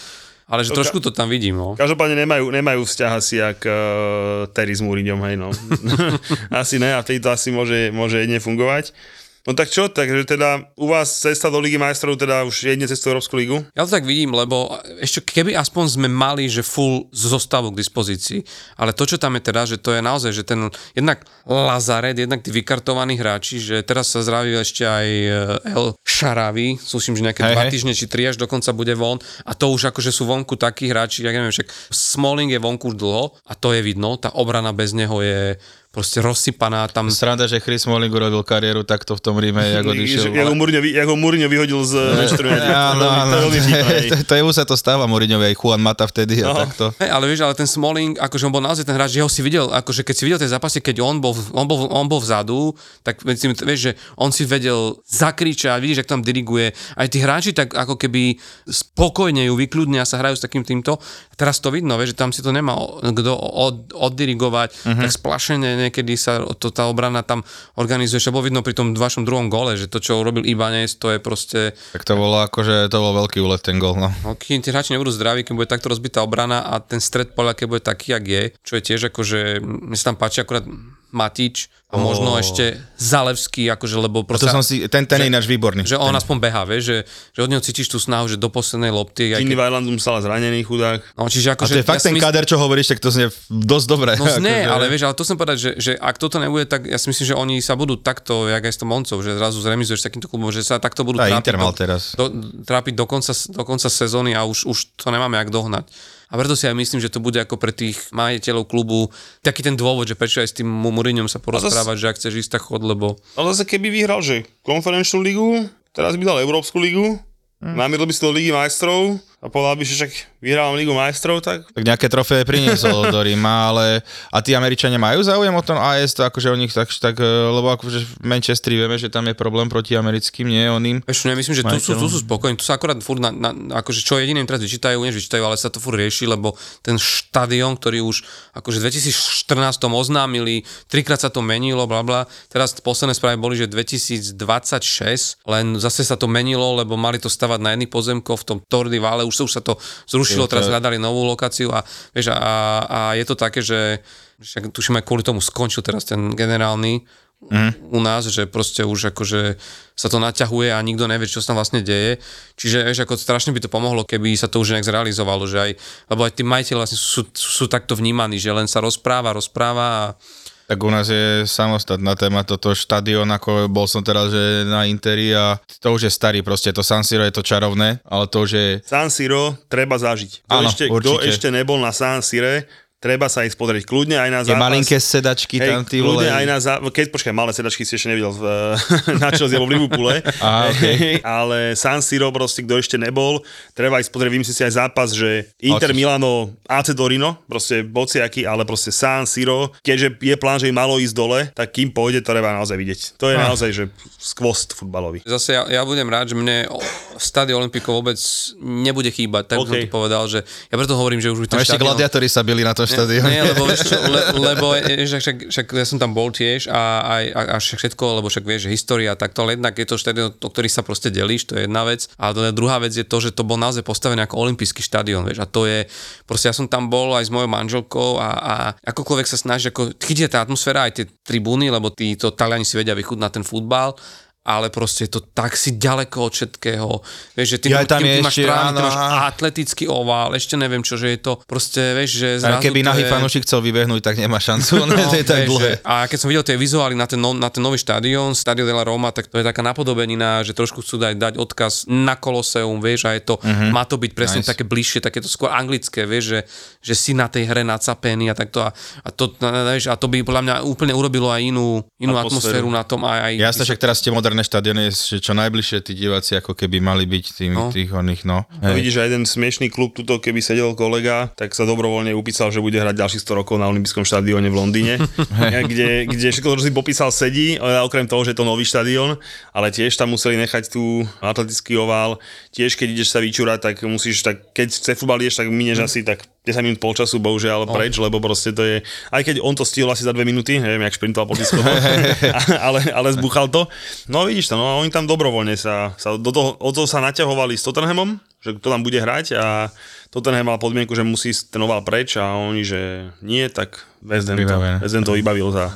ale že trošku to tam vidím, no. Každopádne nemajú, nemajú vzťah asi jak uh, Terry s Mourinhom, hej no. asi ne a tejto asi môže, môže jedne fungovať. No tak čo, takže teda u vás cesta do Ligy majstrov teda už jedne cez tú Európsku ligu? Ja to tak vidím, lebo ešte keby aspoň sme mali, že full zostavu k dispozícii, ale to, čo tam je teraz, že to je naozaj, že ten jednak Lazaret, jednak tí vykartovaní hráči, že teraz sa zdraví ešte aj eh, El Sharavi, súšim, že nejaké Hej, dva hej. týždne či tri až dokonca bude von a to už akože sú vonku takí hráči, ja neviem, však Smalling je vonku už dlho a to je vidno, tá obrana bez neho je proste rozsypaná tam. Sranda, že Chris Smalling urobil kariéru takto v tom Ríme, jak odišiel. Jak ho Mourinho, jak ho Mourinho vyhodil z Manchesteru. Áno, To je sa to stáva Mourinhovi, aj Juan Mata vtedy a No. takto. Ale vieš, ale ten Smalling, akože on bol naozaj ten hráč, že ho si videl, akože keď si videl tie zápasy, keď on bol, on bol, on bol vzadu, tak vieš, že on si vedel zakričať, vidíš, ak tam diriguje. Aj tí hráči tak ako keby spokojne ju vykľudnia sa hrajú s takým týmto. Teraz to vidno, vieš, že tam si to nemá kto od, oddirigovať, uh-huh. tak splašene niekedy sa to, tá obrana tam organizuje. Ešte bolo vidno pri tom vašom druhom gole, že to, čo urobil Ibanez, to je proste Tak to bolo akože, to bol veľký úlet ten gol, no. No, kým tí hráči nebudú zdraví, keď bude takto rozbitá obrana a ten stred poľa, keď bude taký, jak je, čo je tiež akože, mne sa tam páči akurát Matič a možno Oh. ešte Zalevský, akože, lebo To proste, som si, ten, ten je ináč výborný. že on ten, aspoň behá, vieš, že, že od neho cítiš tú snahu, že do poslednej lopty. Aj Ginny keď, stále zranený chudák. no, čiže a akože, to je fakt si ten myslím- kader, čo hovoríš, tak to znie dosť dobre. No znie, akože- ale vieš, ale to som povedať, že, že ak toto nebude, tak ja si myslím, že oni sa budú takto, jak aj s tom Moncov, že zrazu zremizuješ s takýmto klubom, že sa takto budú Aj trápiť, do, teraz. do, trápiť do, konca, do konca sezóny a už, už to nemáme jak dohnať. A preto si aj myslím, že to bude ako pre tých majiteľov klubu taký ten dôvod, že prečo aj s tým Mourinhom sa porozprávať, že ak chceš ísť, tak chod, lebo... Ale zase keby vyhral, že konferenčnú ligu, teraz by dal Európsku ligu, mm. namieril by si do Ligy majstrov, a povedal by, že však vyhrávam Ligu majstrov, tak... Tak nejaké trofeje priniesol do Ríma, ale a tí Američania majú záujem o tom AS, to akože o nich tak, tak e, lebo akože v Manchestri vieme, že tam je problém proti americkým, nie oným. Ešte myslím, že tu sú, tu sú spokojní, tu sa akorát furt, na, na, akože čo jediným teraz vyčítajú, než vyčítajú, ale sa to furt rieši, lebo ten štadión, ktorý už akože v 2014 oznámili, trikrát sa to menilo, bla bla, teraz posledné správy boli, že 2026, len zase sa to menilo, lebo mali to stavať na jedných pozemkoch v tom Tordy Vale, už už, už sa to zrušilo, teraz hľadali novú lokáciu a, vieš, a, a je to také, že však tuším aj kvôli tomu skončil teraz ten generálny mm. u nás, že proste už akože sa to naťahuje a nikto nevie, čo sa tam vlastne deje. Čiže vieš, ako strašne by to pomohlo, keby sa to už nejak zrealizovalo, že aj, lebo aj tí majiteľi vlastne sú, sú, sú takto vnímaní, že len sa rozpráva, rozpráva a tak u nás je samostatná téma toto štadión, ako bol som teraz že na Interi a to už je starý proste, to San Siro je to čarovné, ale to už je... San Siro treba zažiť. Kto, Áno, ešte, kto ešte nebol na San Sire, treba sa ísť pozrieť kľudne aj na zápas. Je malinké sedačky hej, tam, ty kľudne vole. aj na zápas, keď počkaj, malé sedačky si ešte nevidel v, na Chelsea v Liverpoole. Aha, okay. ale San Siro proste, kto ešte nebol, treba ísť pozrieť, vymyslieť si aj zápas, že Inter Okay. Milano, AC Dorino, proste bociaky, ale proste San Siro, keďže je plán, že im malo ísť dole, tak kým pôjde, to treba naozaj vidieť. To je Ah. naozaj, že skvost futbalový. Zase ja, ja budem rád, že mne Stadio Olympiko vôbec nebude chýbať, tak okay. som to povedal, že ja preto hovorím, že už ten ešte gladiátori sa byli na tom štadióne. Nie, lebo, vieš čo, le, lebo však, však, však, ja som tam bol tiež a, aj, a, a však všetko, lebo však vieš, že história takto, ale jednak je to štadión, o ktorý sa proste delíš, to je jedna vec. A je druhá vec je to, že to bol naozaj postavený ako olimpijský štadión, vieš, a to je, proste ja som tam bol aj s mojou manželkou a, a akokoľvek sa snaží, ako chytia tá atmosféra, aj tie tribúny, lebo títo Taliani si vedia vychutnať ten futbal, ale proste je to tak si ďaleko od všetkého. Vieš, že ty, Ja, ty, tam ty, je máš ešte, ty máš atletický ovál, ešte neviem čo, že je to proste, vieš, že A zrazu keby to nahý je... fanúšik chcel vybehnúť, tak nemá šancu, no, to je tak vieš, dlhé. že- A keď som videl tie vizuály na ten, no, na ten nový štadión, Stadio della Roma, tak to je taká napodobenina, že trošku chcú dať, dať odkaz na Koloseum, vieš, a je to, mm-hmm. má to byť presne Nice. také bližšie, také to skôr anglické, vieš, že, že si na tej hre nacapený a takto a, a, to, vieš, a to by podľa mňa úplne urobilo aj inú, inú Atmosféru. atmosféru na tom aj, aj Jasné, však teraz tie moderné štadióny, že čo najbližšie tí diváci ako keby mali byť tým, No. tých oných, no. Hej. vidíš, že jeden smiešný klub tuto, keby sedel kolega, tak sa dobrovoľne upísal, že bude hrať ďalších 100 rokov na olympijskom štadióne v Londýne, kde, kde všetko, čo si popísal, sedí, okrem toho, že je to nový štadión, ale tiež tam museli nechať tú atletický ovál. Tiež keď ideš sa vyčúrať, tak musíš, tak keď chce futbal ideš, tak minieš asi tak 10 minút polčasu, bohužiaľ preč, lebo proste to je, aj keď on to stihol asi za dve minúty, neviem, jak šprintoval po ale, ale zbuchal to. No vidíš to, no oni tam dobrovoľne sa, sa do toho, od toho sa naťahovali s Tottenhamom, že kto tam bude hrať a Tottenham mal podmienku, že musí ten oval preč a oni, že nie, tak West Ham to, Vybavené. West Ham to vybavil za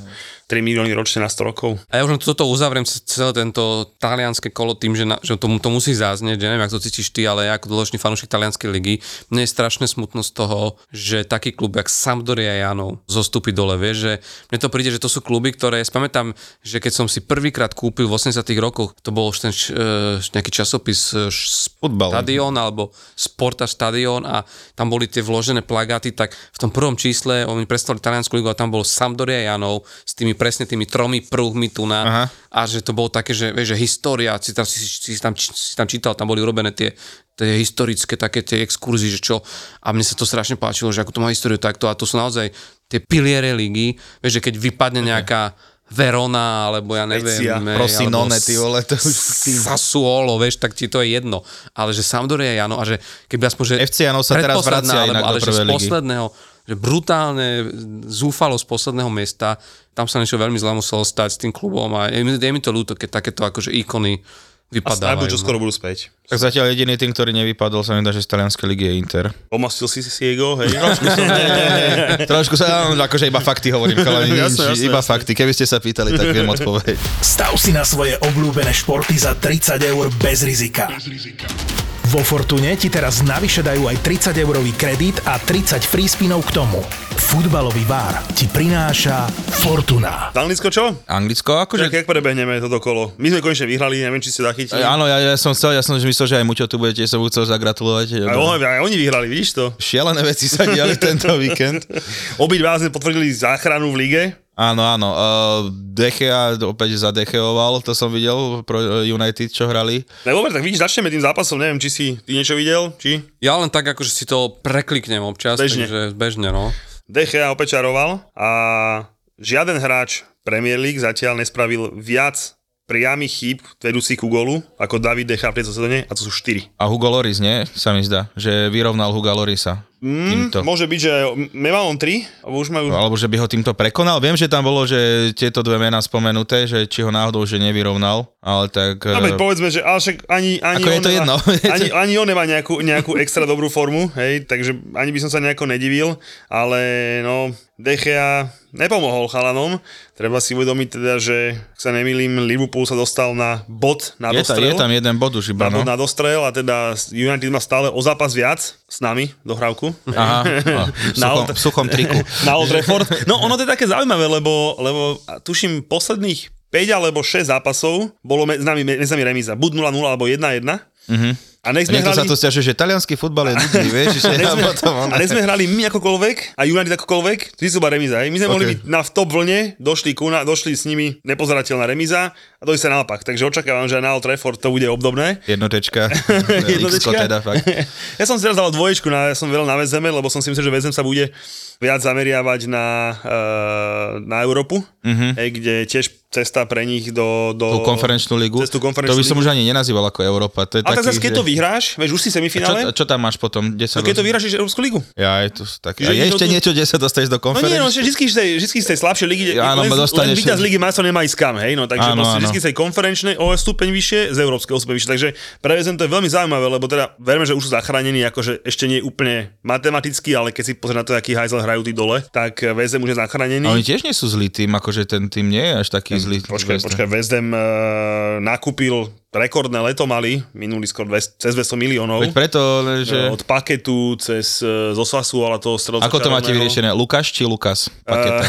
3 milióny ročne na 100 rokov. A ja už len toto uzavriem ce- celé tento talianské kolo tým, že, na, že to, to musí záznieť, že neviem, ako to cítiš ty, ale ja ako dlhočný fanúšik talianskej ligy, mne je strašne smutno z toho, že taký klub, jak Sampdoria Janov, zostupí dole, vieš, že mne to príde, že to sú kluby, ktoré, ja si pamätám, že keď som si prvýkrát kúpil v 80 rokoch, to bol už ten š- e, nejaký časopis e, Futbal. Stadion alebo Sporta Stadion a tam boli tie vložené plagáty, tak v tom prvom čísle oni predstavili taliansku ligu a tam bol Sampdoria Janov s tými presne tými tromi prúhmi tu na Aha. a že to bolo také, že, vieš, že história, si tam, si, si, tam, si tam čítal, tam boli urobené tie, tie historické také tie exkurzy, že čo a mne sa to strašne páčilo, že ako to má históriu takto a to sú naozaj tie piliere ligy, vieš, že keď vypadne nejaká Verona, alebo ja neviem, Spezia, hej, Frosinone, alebo ty vole, to už tým. Sassuolo, vieš, tak ti to je jedno. Ale že Sampdoria Jano a že keby aspoň, že... FC Janov sa teraz vracia inak do ale že prvej z ligy. Že brutálne zúfalo z posledného miesta, tam sa niečo veľmi zle muselo stať s tým klubom a je, mi- je mi to ľúto, keď takéto akože ikony A vypadávajú. snáď čo no. skoro budú späť. Tak zatiaľ jediný tým, ktorý nevypadol, sa mi dá, že z talianskej ligy je Inter. Pomastil si si jego, hej? Trošku sa, akože iba fakty hovorím, chalani, nič, Jasné, jasné, iba jasné. fakty. Keby ste sa pýtali, tak viem odpovedať. Stav si na svoje obľúbené športy za 30 eur bez rizika. Vo Fortune ti teraz navyše dajú aj 30 eurový kredit a 30 free spinov k tomu. Futbalový bar ti prináša Fortuna. Anglicko čo? Anglicko, akože... Tak, jak prebehneme toto kolo? My sme konečne vyhrali, neviem, či ste zachytili. E, Áno, ja, ja som chcel, ja som myslel, že aj Muťo tu budete, som chcel zagratulovať. Aj, oni, aj oni vyhrali, vidíš to? Šialené veci sa diali tento víkend. Obidva sme potvrdili záchranu v lige. Áno, áno. Uh, Dechea opäť zadecheoval, to som videl pro United, čo hrali. No dobre, tak vidíš, začneme tým zápasom, neviem, či si ty niečo videl, či? Ja len tak akože si to prekliknem občas, Bežne. takže bežne, no. Dechea opečaroval a žiaden hráč Premier League zatiaľ nespravil viac priamých chýb vedúcich ku golu ako David Decha v tejto sezóne a to sú 4. A Hugo Loris, nie? Sa mi zdá, že vyrovnal Hugo Lorisa. Mm, Týmto. môže byť, že nemá on 3, alebo už majú... Alebo že by ho týmto prekonal. Viem, že tam bolo, že tieto dve mená spomenuté, že či ho náhodou, že nevyrovnal, ale tak... No veď eh, povedzme, že ale však ani, ani, Ako je on to nemá, jedno. ani, ani on nemá nejakú, nejakú extra dobrú formu, hej, takže ani by som sa nejako nedivil, ale no, Dechea nepomohol chalanom. Treba si uvedomiť teda, že, ak sa nemýlim, Liverpool sa dostal na bod na je, dostrel. je tam jeden bod už na iba, no. bod na dostrel a teda United má stále o zápas viac s nami dohrávku. Aha, v Na suchom, Old- suchom triku. na Old Trafford. No ono to je také zaujímavé, lebo, lebo tuším posledných 5 alebo 6 zápasov bolo medzi nami, medzi nami remíza. Buď 0-0 alebo 1-1. Mhm. A nech A sme sa hrali... tu stiažuje, že talianský futbal je nudný, vieš, že A sme, potom on... a nech sme hrali my akokoľvek a United akokoľvek, vždy sú hej. My sme okay. mohli byť na v top vlne, došli, ku, na, došli s nimi nepozerateľná remíza a to sa naopak. Takže očakávam, že na Old Trafford to bude obdobné. Jednotečka. Jednotečka. Teda, fakt. ja som si teraz dal dvoječku, na, ja som veľa na Vezeme, lebo som si myslel, že Vezem sa bude viac zameriavať na, uh, na Európu, mm-hmm. kde tiež cesta pre nich do... do. Tú konferenčnú ligu. Cez tú konferenčnú to by som ligu. už ani nenazýval ako Európa. To je tak taký, zase, keď to vyhráš, vieš, už si čo, semifinále, čo tam máš potom? 10 no keď to vyhráš, Európsku ligu. Ja, je to tak. Že A je ešte do- niečo, kde sa dostaneš do No nie, no, že vždy z tej, vždy z tej slabšej ligy, Áno, len, len dostaneš- víťaz ligy majstrov nemá ísť kam, hej, no, takže Áno, proste áno. vždy z tej konferenčnej o stupeň vyššie, z európskeho stupeň vyššie, takže prevezem to je veľmi zaujímavé, lebo teda verme, že už sú zachránení, akože ešte nie úplne matematicky, ale keď si pozrieš na to, aký hajzel hrajú tí dole, tak VZM už je zachránený. A oni tiež nie sú zlý tým, akože ten tým nie je až taký zlý. Počkaj, počkaj, Vezdem uh, nakúpil rekordné leto mali, minulý skoro 200, cez 200 miliónov. Veď preto, že... Že... Od paketu cez uh, zo Sasu, ale to strelca Ako to máte vyriešené? Lukáš či Lukas? Paketa.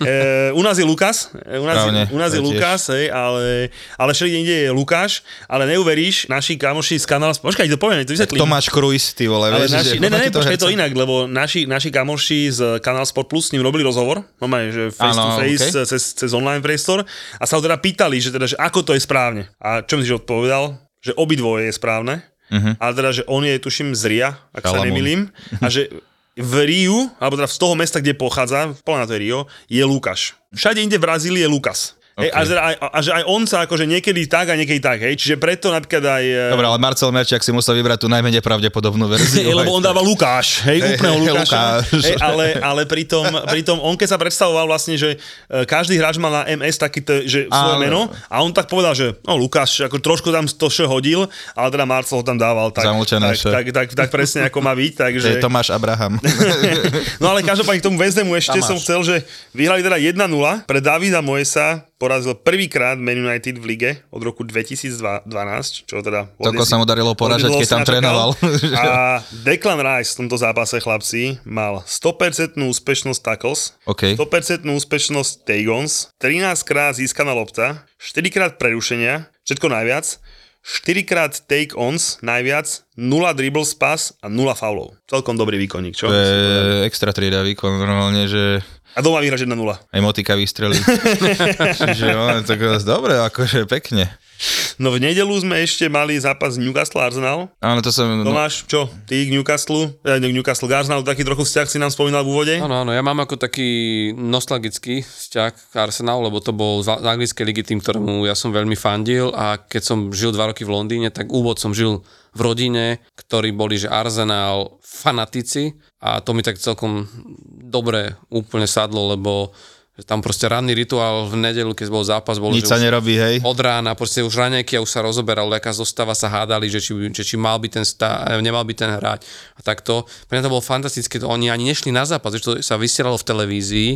Eh, u nás je Lukas, u nás, Správne, je, u nás je. Lukas, hej, ale, ale všade inde je Lukáš, ale neuveríš, naši kamoši z kanála, počkaj, to poviem, to vysvetlím. Tomáš Kruis, ty vole, ale vieš, naši, že ne, ne, ne, počkaj, to inak, lebo naši, naši kamoši z Kanál Sport Plus s ním robili rozhovor, normálne, že face Áno, to face, okej. cez, cez online priestor a sa ho teda pýtali, že teda, že ako to je správne. A čo že odpovedal? Že obidvoje je správne, Mhm. ale teda, že on je, tuším, z Ria, ak sa Kalamon. nemýlim, a že v Riu, alebo teda z toho mesta, kde pochádza, plná to je Rio, je Lukáš. Všade inde v Brazílii je Lukas. Hej, a, aj, a že aj on sa akože niekedy tak a niekedy tak, hej, čiže preto napríklad aj... e, Dobre, ale Marcel Merčiak si musel vybrať tú najmenej pravdepodobnú verziu. Hej, lebo on dáva Lukáš, hej, Hej, úplného hej, Lukáša. Lukáš. Hej, ale, ale pritom, pritom on keď sa predstavoval vlastne, že e, každý hráč mal na MS taký, že svoje Áno. meno a on tak povedal, že no Lukáš, ako trošku tam to še hodil, ale teda Marcel ho tam dával tak, Zamlčané tak, še. tak, tak, tak, presne ako má byť, Že takže... je Tomáš Abraham. No ale každopádne k tomu Vezdemu ešte Tamáš. som chcel, že vyhrali teda 1-0, pre Davida Moesa porazil prvýkrát Man United v lige od roku 2012, čo teda... Toľko sa mu darilo poražať, keď tam trénoval. A Declan Rice v tomto zápase, chlapci, mal 100% úspešnosť tackles, OK. 100% úspešnosť take-ons, 13 krát získaná lopta, 4 krát prerušenia, všetko najviac, 4 krát take-ons najviac, 0 dribbles pass a 0 faulov. Celkom dobrý výkonník, čo? To je extra trieda výkon, normálne, že A doma vyhraš 1-0. aj motika vystrelí. Čiže on, tak dobre, akože pekne. No v nedelu sme ešte mali zápas Newcastle Arsenal. Áno, to som... No, Tomáš, čo? Ty k Newcastle? Eh, Newcastle k Arsenalu, taký trochu vzťah si nám spomínal v úvode. Áno, áno, ja mám ako taký nostalgický vzťah k Arsenal, lebo to bol z z anglickej ligy tým, ktorému ja som veľmi fandil a keď som žil dva roky v Londýne, tak úvod som žil v rodine, ktorí boli, že Arsenal fanatici a to mi tak celkom dobre úplne sadlo, lebo že tam proste ranný rituál v nedelu, keď bol zápas, bol, nič že sa nerobí, hej. od rána, proste už raňajky a už sa rozoberalo, aká zostava sa hádali, že či, že či mal by ten stá, nemal by ten hrať a takto. Pre mňa to bolo fantastické, to oni ani nešli na zápas, že to sa vysielalo v televízii,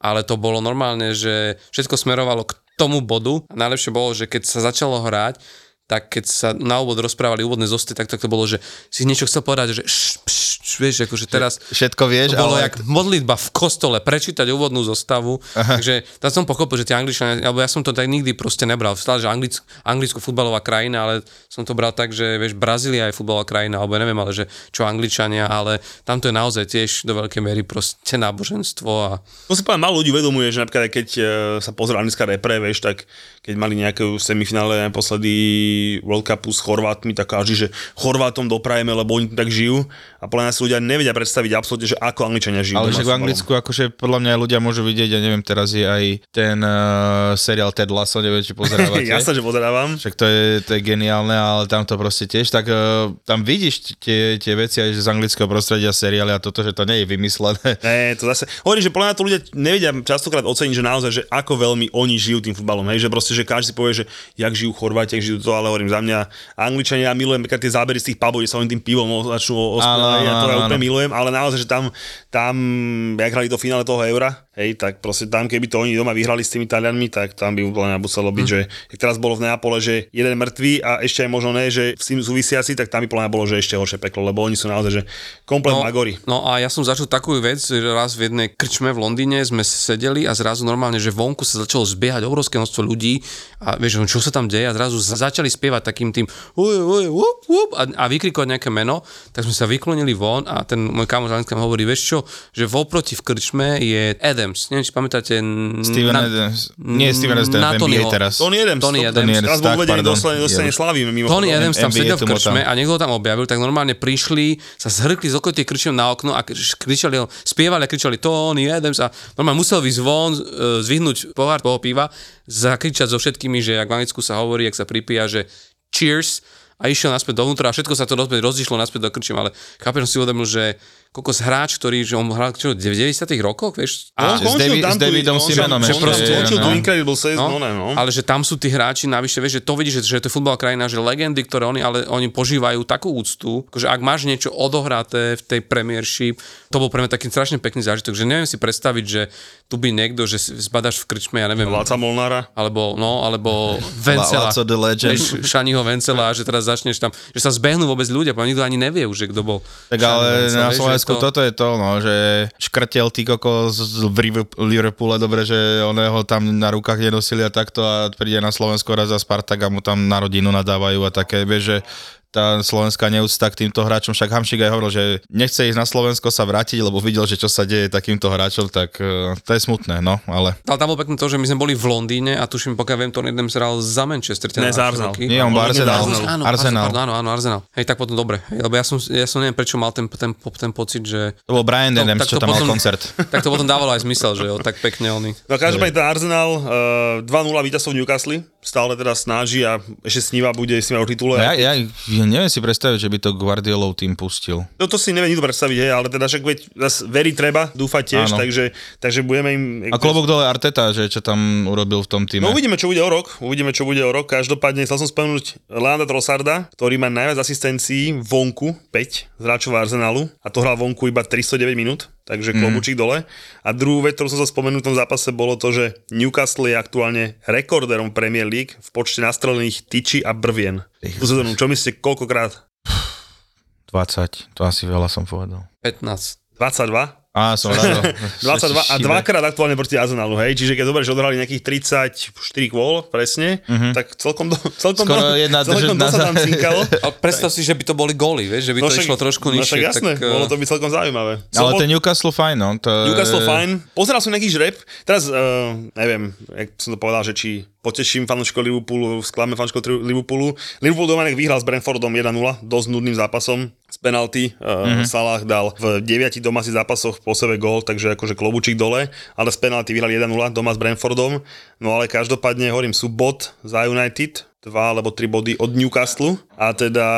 ale to bolo normálne, že všetko smerovalo k tomu bodu a najlepšie bolo, že keď sa začalo hrať, tak keď sa na úvod rozprávali úvodné zosty, tak, tak to bolo, že si niečo chcel povedať, že š, pš, vieš, akože teraz Všetko vieš, to bolo ale... jak modlitba v kostole, prečítať úvodnú zostavu, Aha. takže tam som pochopil, že tie angličania, alebo ja som to tak nikdy proste nebral, stále, že Anglic, Anglicko futbalová krajina, ale som to bral tak, že vieš, Brazília je futbalová krajina, alebo ja neviem, ale že čo Angličania, ale tam to je naozaj tiež do veľkej miery proste náboženstvo a To si povedal, málo ľudí uvedomuje, že napríklad keď e, sa pozrie anglická repre, vieš, tak keď mali nejaké semifinále naposledy World Cupu s Chorvátmi, tak každý, že Chorvátom doprajeme, lebo oni tak žijú. A podľa nás si ľudia nevedia predstaviť absolútne, že ako Angličania žijú. Ale však v. Anglicku, akože podľa mňa ľudia môžu vidieť, ja neviem, teraz je aj ten uh, seriál Ted Lasso, neviem, či pozerávate. Jasne, že pozerávam. Však to je, to je geniálne, ale tam to proste tiež, tak uh, tam vidíš tie, tie veci aj z anglického prostredia seriály a toto, že to nie je vymyslené. Ne, to zase, hovorím, že podľa mňa to ľudia nevedia častokrát oceniť, že naozaj, že ako veľmi oni žijú tým futbalom, hej, že proste, že každý si povie, že jak žijú Chorváti, jak žijú to, ale hovorím za mňa, Angličania, ja milujem tie zábery z tých pubov, kde sa oni tým pivom začnú ja to ja áno, úplne milujem, ale naozaj, že tam, tam, jak hrali to finále toho eura, hej, tak proste tam, keby to oni doma vyhrali s tými Talianmi, tak tam by úplne muselo byť, že jak teraz bolo v Neapole, že jeden mŕtvý a ešte aj možno ne, že s tým súvisiaci, tak tam by mňa bolo, že ešte horšie peklo, lebo oni sú naozaj, že komplet No, magori. no a ja som začal takú vec, že raz v jednej krčme v Londýne sme sedeli a zrazu normálne, že vonku sa začalo zbiehať obrovské množstvo ľudí a vieš, čo sa tam deje a zrazu za- začali spievať takým tým uj, uj, whoop, whoop, a, a vykrikovať nejaké meno, tak sme sa vyklonili von a ten môj kamoš hovorí, vieš čo, že voproti v krčme je Adams, neviem, či pamätáte. Steven Adams. Nie, Steven Adams, na Tonyho. teraz. Tony Adams. Tony to- Adams. Tony Adams, Teraz bol tak, uvedený pardon. do Slane- do Slane Ja- Slavy, mimo Tony Adams tam sedel v krčme tam. a niekto tam objavil, tak normálne prišli, sa zhrkli z okolitých krčiem na okno a krič- kričali, spievali a kričali Tony Adams a normálne musel výsť von, e, zvihnúť pohár toho piva, zakričať so všetkými, že ak v Anglicku sa hovorí, ak sa pripíja, že cheers a išiel naspäť dovnútra a všetko sa to rozpäť rozišlo naspäť do krčím, ale chápem, si uvedomil, že koľko hráč, ktorý, že on hral čo, v 90 rokoch, vieš? A S Davi- s Davidom Simonom že proste skončil no. Incredible Season, no, no. Ale že tam sú tí hráči, navyše, vieš, že to vidíš, že, že to je futbalová krajina, že legendy, ktoré oni, ale oni požívajú takú úctu, že ak máš niečo odohraté v tej Premiership, to bol pre mňa taký strašne pekný zážitok, že neviem si predstaviť, že tu by niekto, že zbadaš v krčme, ja neviem, Láca Molnára. alebo, no, alebo Vencela. Laco the Legend. Vieš, Šaniho Vencela, a že teraz začneš tam, že sa zbehnú vôbec ľudia, nikto ani nevie už, že kto bol. Tak ale na Slovensku to- toto je to, no, že škrtel ty koko z v Liverpoole, dobre, že oného tam na rukách nenosili a takto a príde na Slovensko raz za Spartak a mu tam na rodinu nadávajú a také, vieš, že tá slovenská neúcta k týmto hráčom, však Hamšik aj hovoril, že nechce ísť na Slovensko sa vrátiť, lebo videl, že čo sa deje takýmto hráčom, tak eh, to je smutné, no, ale Ale tam bolo pekné to, že my sme boli v Londýne a tuším, pokiaľ viem, Tony Adams hral za Manchester. teda Ne, za Arsenal. nie, on bol Arsenal, Áno, Arsenal. Pardon, áno, áno, Arsenal. Hej, tak potom dobre. Hej, lebo ja som, ja som neviem, prečo mal ten, ten, ten pocit, že... To bol Brian Adams, čo to tam mal koncert. Tak to potom dávalo aj zmysel, že jo, tak pekne oni. No každopádne ten Arsenal uh, 2-0 víťazstvo v Newcastle, stále teda snaží a ešte sníva, bude sníva o titule. Ja, ja, ja neviem si predstaviť, že by to Guardiolov tým pustil. No to si neviem nikto predstaviť, hej, ale teda však veď verí treba, dúfať tiež, Áno. takže, takže budeme im... A klobok dole Arteta, že čo tam urobil v tom týme. No uvidíme, čo bude o rok. Uvidíme, čo bude o rok. Každopádne chcel som spomenúť Leanda Trossarda, ktorý má najviac asistencií vonku, 5 z hráčov Arsenalu a to hral vonku iba 309 minút, takže klobučík dole. A druhú vec, ktorú som sa spomenul v tom zápase, bolo to, že Newcastle je aktuálne rekorderom Premier League v počte nastrelených tyčí a brvien. Tu sezónu, čo myslíte, koľkokrát? 20, to asi veľa som povedal. 15. 22? Á, som rád. 22 a dvakrát aktuálne proti Arsenalu, hej, čiže keď dobre, že odohrali nejakých 34 kôl, presne, tak celkom, do, celkom, Skoro do, jedna celkom to sa tam cinkalo. Ale predstav si, že by to boli góly, vieš, že by to však- išlo trošku no nižšie. však jasné, tak, bolo eh, to by celkom zaujímavé. Ale Sobot- ten Newcastle fajn, no. To, Newcastle fajn. Pozeral som nejaký žreb. Teraz, uh, neviem, jak som to povedal, že či poteším fanúšikov Liverpoolu, skláme fanúšikov tri- Liverpoolu. Liverpool doma vyhral s Brentfordom 1-0, dosť nudným zápasom. Z penalty mm-hmm. Salah dal v 9 domácich zápasoch po sebe gól, takže akože klobučík dole, ale z penalty vyhrali 1-0 doma s Brentfordom. No ale každopádne, hovorím, sú bod za United, dva alebo tri body od Newcastle a teda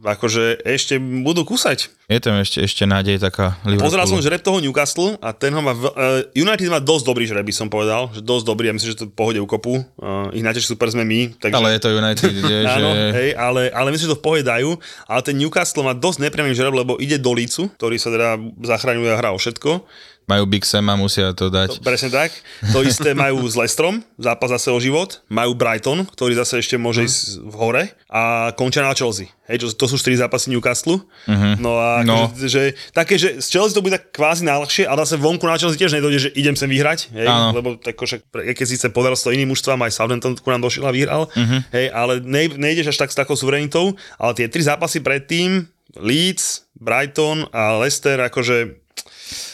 akože ešte budú kúsať. Je tam ešte, ešte nádej taká Liverpoolu. Pozeral som žreb toho Newcastle a ten ho má... V, uh, United má dosť dobrý žreb, by som povedal, že dosť dobrý, ja myslím, že to v pohode ukopu. Uh, ich najťažší super sme my, takže... Ale je to United, je, že... Áno, hej, ale, ale myslím, že to v pohode dajú, ale ten Newcastle má dosť nepriamý žreb, lebo ide do Lícu, ktorý sa teda zachraňuje a hrá o všetko. Majú Big Sam a musia to dať. Presne tak. To isté majú s Lestrom, zápas zase o život. Majú Brighton, ktorý zase ešte môže ísť v hore. A končia na Chelsea. Hej, to, to sú 4 zápasy Newcastle. Uh-huh. No a No. Že, že, také, že z Chelsea to bude tak kvázi najľahšie, ale zase vonku na Chelsea tiež nedojde, že idem sem vyhrať. Hej, Áno. lebo tak, však, keď síce podaril to iným mužstvám, aj Southampton ku nám došiel a vyhral. Uh-huh. Hej, ale ne, nejdeš až tak s takou suverenitou, ale tie tri zápasy predtým, Leeds, Brighton a Leicester, akože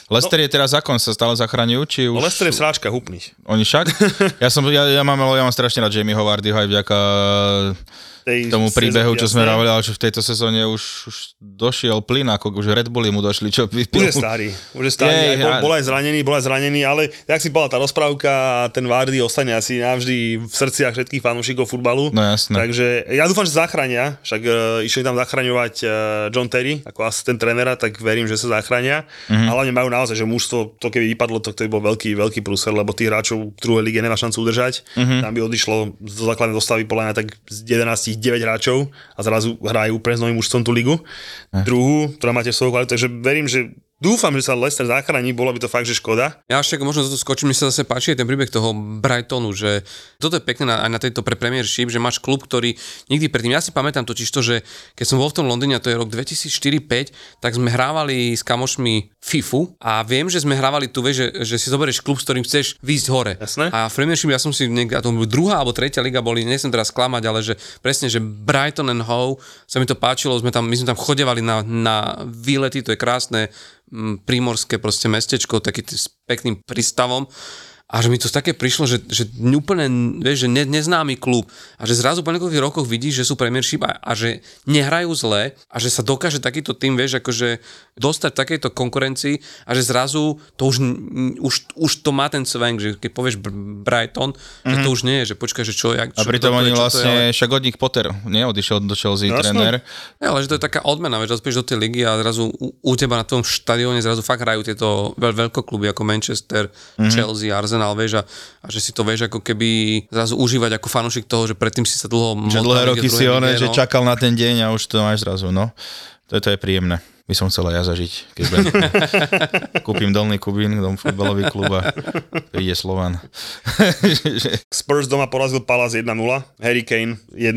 Lester je teraz zakon, sa stále zachraňujú, či už... no, Leicester je v sráčkach úplný. Oni však? Ja, som, ja, ja, mám, ja mám strašne rád Jamie Howardyho aj vďaka Tej tomu príbehu, čo sme hovorili, ale že v tejto sezóne už, už došiel plyn, ako už Red Bulli mu došli, čo vypil. Už je starý, už je starý, Jej, aj bol, bol aj zranený, bol aj zranený, ale jak si povedal, tá rozprávka a ten Vardy ostane asi navždy v srdciach všetkých fanúšikov futbalu. No jasné. Takže ja dúfam, že zachránia, však uh, išli tam zachraňovať uh, John Terry ako asistent trénera, tak verím, že sa zachránia. Mhm. Mm-hmm. A hlavne majú naozaj, že mužstvo, to keby vypadlo, to, to by bol veľký, veľký prúser, lebo tých hráčov v druhej lige nemá šancu udržať. Mhm. Mm-hmm. Tam by odišlo do základnej dostavy podľa mňa tak z 11 9 hráčov a zrazu hrajú úplne s novým mužstvom tú ligu. Eh. Druhú, ktorá máte svoju kvalitu, takže verím, že dúfam, že sa Leicester zachráni, bolo by to fakt, že škoda. Ja ešte možno za to skočím, mne sa zase páči ten príbeh toho Brightonu, že toto je pekné na, aj na tejto pre Premiership, že máš klub, ktorý nikdy predtým, ja si pamätám totiž to, že keď som bol v tom Londýne, a to je rok 2004-2005, tak sme hrávali s kamošmi FIFU a viem, že sme hrávali tu, vieš, že, že si zoberieš klub, s ktorým chceš výjsť hore. Jasné. A v Premiership ja som si, niek- a to druhá alebo tretia liga boli, nechcem teraz klamať, ale že presne, že Brighton and Hove, sa mi to páčilo, sme tam, my sme tam chodevali na, na výlety, to je krásne prímorské proste mestečko, taký s pekným prístavom. A že mi to také prišlo, že, že úplne, vieš, že ne, neznámy klub a že zrazu po niekoľkých rokoch vidíš, že sú premiership a, a že nehrajú zle a že sa dokáže takýto tým, vieš, akože dostať v takejto konkurencii a že zrazu to už, už, už to má ten sveng, že keď povieš Br- Brighton, mm-hmm. že to už nie je, že počkaj, že čo, jak, A čo pritom toto je, oni to je, vlastne, ale- však od nich Potter, nie? Odišiel do Chelsea No, tréner. Ja, ale že to je taká odmena, vieš, dospieš do tej ligy a zrazu u, u teba na tom štadióne zrazu fakt hrajú tieto veľ, veľkokluby ako Manchester, mm-hmm. Chelsea, Arsenal, vieš, a, a že si to vieš ako keby zrazu užívať ako fanúšik toho, že predtým si sa dlho Že dlhé roky si oné, lige, že no. čakal na ten deň a už to máš zrazu, no. Toto je príjemné. By som chcel aj ja zažiť, keď budem, kúpim dolný Kubín, dom futbalový klub a príde Slovan. Spurs doma porazil Palace 1-0, Harry Kane 1-0,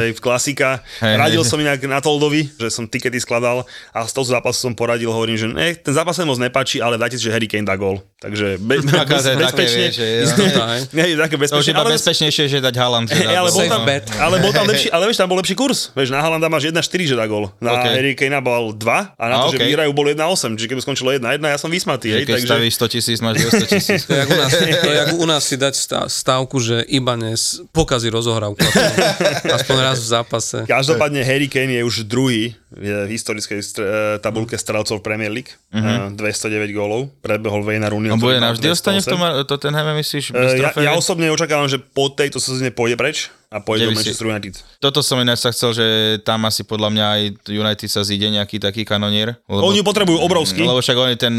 hej, v klasika. Hej, Radil som inak na Toldovi, že som tikety skladal a z toho zápasu som poradil, hovorím, že ne, ten zápas sa moc nepáči, ale dajte si, že Harry Kane dá gól. Takže be, Taká, bez, to je také, bezpečne. vieš, že je- hej. Nie, je také bezpečne. ale, bezpečnejšie, že dať Haaland. že dá ale, bol tam, no. bet. ale bol tam lepší, ale vieš, tam bol lepší kurz. Vieš, na Halanda máš 1-4, že dá gól. Na OK. Harry Kanea bol 2 a na A, to, že OK. vyhrajú, bol 1-8. Čiže keby skončilo 1-1, ja som vysmatý. Že Hej, keď takže... stavíš 100 tisíc, máš 200 tisíc. To je jak u nás, to je u nás si dať stá- stávku, že Ibanez pokazí rozohrávku. Aspoň raz v zápase. Každopádne Harry Kane je už druhý v historickej str- eh, tabulke strelcov Premier League. Uh-huh. 209 gólov. Predbehol Vejna Rooney. On bude navždy ostane v tom Tottenhame, myslíš? Bez ja, ja osobne očakávam, že po tejto sezóne pôjde preč a pôjde do by si- Manchester United. Toto som ináč sa chcel, že tam asi podľa mňa aj United sa zíde nejaký taký kanonier. Lebo, Oni potrebujú obrovský. Lebo však oni ten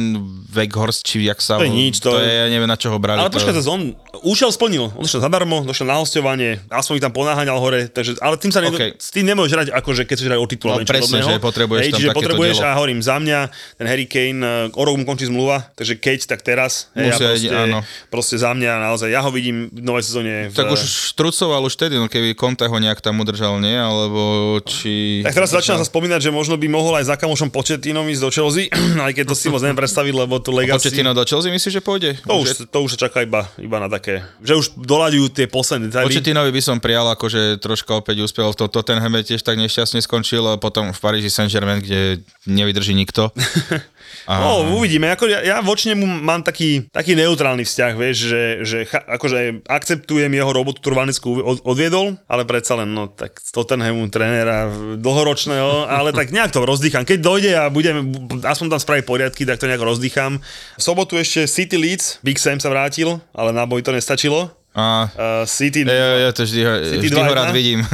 Weghorst, či jak sa... To je nič, to to je- je, ja neviem na čo ho brali. Ale to... počkaj, to on účel splnil. On išiel zadarmo, došiel na hostovanie, aspoň ich tam ponáhaňal hore, takže, ale tým sa ne, OK. s tým nemôžeš hrať, akože keď chceš hrať o titul. No presne, že potrebuješ Hej, tam čiže potrebuješ, dielo. a hovorím, za mňa, ten Harry Kane, eh, o rok mu končí zmluva, takže keď, tak teraz. Hej, Musia a ísť, proste, áno. proste za mňa naozaj, ja ho vidím v novej sezóne. V, Tak už štrucoval už tedy, no keby Conte ho nejak tam udržal, nie? Alebo či... Tak teraz začína sa spomínať, že možno by mohol aj za kamošom Početinom ísť do Chelsea, aj keď to si moc neviem predstaviť, lebo to legacy... Pochettino do Chelsea myslíš, že pôjde? To už, to už sa čaká iba, iba na také, že už doľaďujú tie posledné detaily. Pochettinovi by som prijal, akože troška opäť úspel v to Tottenhame tiež tak nešťastne skončil a potom v Paríži Saint-Germain, kde nevydrží nikto. A... No, uvidíme. Ako ja, ja voči nemu mám taký, taký neutrálny vzťah, vieš, že, že akože akceptujem jeho robotu, ktorú Vanesku od, odviedol, ale predsa len, no tak Tottenhamu trénera dlhoročného, ale tak nejak to rozdýcham. Keď dojde a budem aspoň tam spraviť poriadky, tak to nejak rozdýcham. V sobotu ešte City Leeds, Big Sam sa vrátil, ale na boj to nestačilo. A... Uh, City... Ja, ja to vždy, City vždy ho 2-1. rád vidím.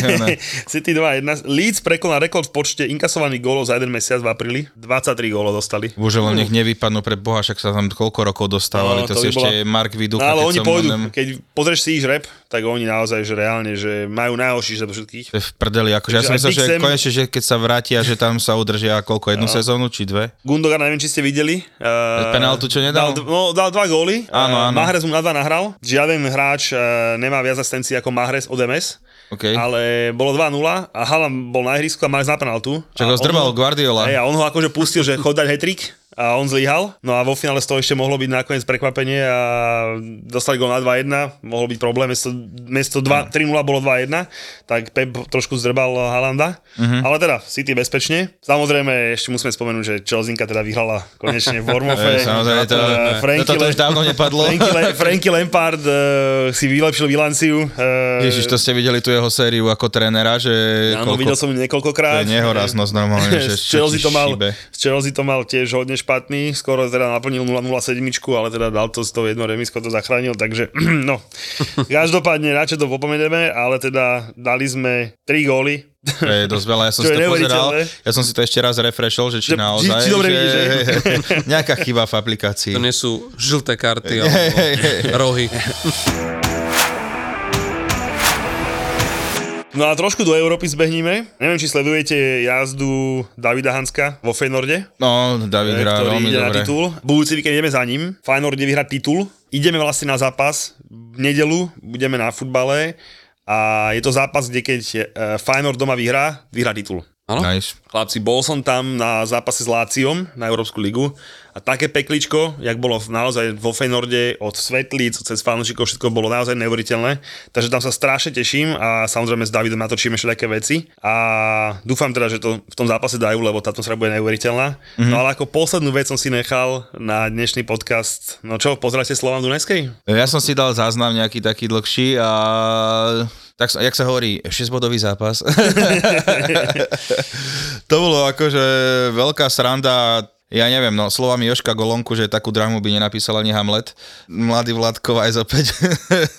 City 2-1. Leeds prekonal rekord v počte inkasovaných gólov za jeden mesiac v apríli. 23 gólov dostali. Bože, len nech nevypadnú pre Boha, však sa tam koľko rokov dostávali, No, to, to si ešte bola- Mark Viduka, No ale oni pôjdu, onem- keď pozrieš si ich rep, tak oni naozaj, že reálne, že majú najhorší zo všetkých. To je v prdeli, akože ja som myslel, že Pixem- konečne, že keď sa vrátia, že tam sa udržia koľko, jednu sezónu či dve? Gundogan, neviem, či ste videli. Uh, Penáltu, čo nedal? Dal, no, dal dva góly. Áno, Eh, áno. Mahrez mu na dva nahral. Žiaden hráč uh, nemá viac asistencií ako Mahrez od MS. OK. Ale bolo 2-0 a Haaland bol na ihrisku a Mahrez na penaltu. Čak ho zdrbal Guardiola. Hej, a on ho akože pustil, že chod dať hetrik a on zlyhal. No a vo finále z toho ešte mohlo byť nakoniec prekvapenie a dostali gol na 2-1, mohol byť problém, miesto, miesto 2, 3-0 bolo 2-1, tak Pep trošku zdrbal Halanda. Mhm. Ale teda City bezpečne. Samozrejme ešte musíme spomenúť, že Chelseanka teda vyhrala konečne v Wormofe. Hej, samozrejme, to, Frankie toto Le- už dávno nepadlo. Frankie, Le- Frankie Lampard uh, si vylepšil bilanciu. Uh, Ježiš, to ste videli tú jeho sériu ako trénera, že Áno, videl som ju to niekoľkokrát. je nehoraznosť normálne, že z Chelsea, to mal, z Chelsea to mal tiež hodne špatný, skoro teda naplnil 0-0-7, ale teda dal to z toho jedno remisko, to zachránil, takže no. Každopádne radšej to popomenieme, ale teda dali sme 3 góly. To je dosť veľa, ja som Čo si to pozeral, ja som si to ešte raz refreshol, že či naozaj, či- či dobre že vidíš, že? nejaká chyba v aplikácii. To nie sú žlté karty alebo rohy. No a trošku do Európy zbehníme. Neviem, či sledujete jazdu Davida Hanska vo Feynorde. No, David hrá veľmi ide na dobre. titul. Budúci víkend ideme za ním. Feyenoord ide vyhrať titul. Ideme vlastne na zápas v nedelu, budeme na futbale a je to zápas, kde keď eh, Feyenoord doma vyhrá, vyhrá titul. Áno? Nice. Chlapci, bol som tam na zápase s Láciom na Európsku ligu a také pekličko, jak bolo naozaj vo Feynorde od Svetlíc, cez fanúšikov, všetko bolo naozaj neuveriteľné. Takže tam sa strašne teším a samozrejme s Davidom natočíme ešte také veci a dúfam teda, že to v tom zápase dajú, lebo táto atmosféra bude neuveriteľná. Mm-hmm. No ale ako poslednú vec som si nechal na dnešný podcast, no čo, pozeráte Slovan Dunajskej? Ja som si dal záznam nejaký taký dlhší a tak, jak sa hovorí, 6-bodový zápas. to bolo akože veľká sranda. Ja neviem, no slovami Joška Golonku, že takú dramu by nenapísal ani Hamlet. Mladý Vládko aj opäť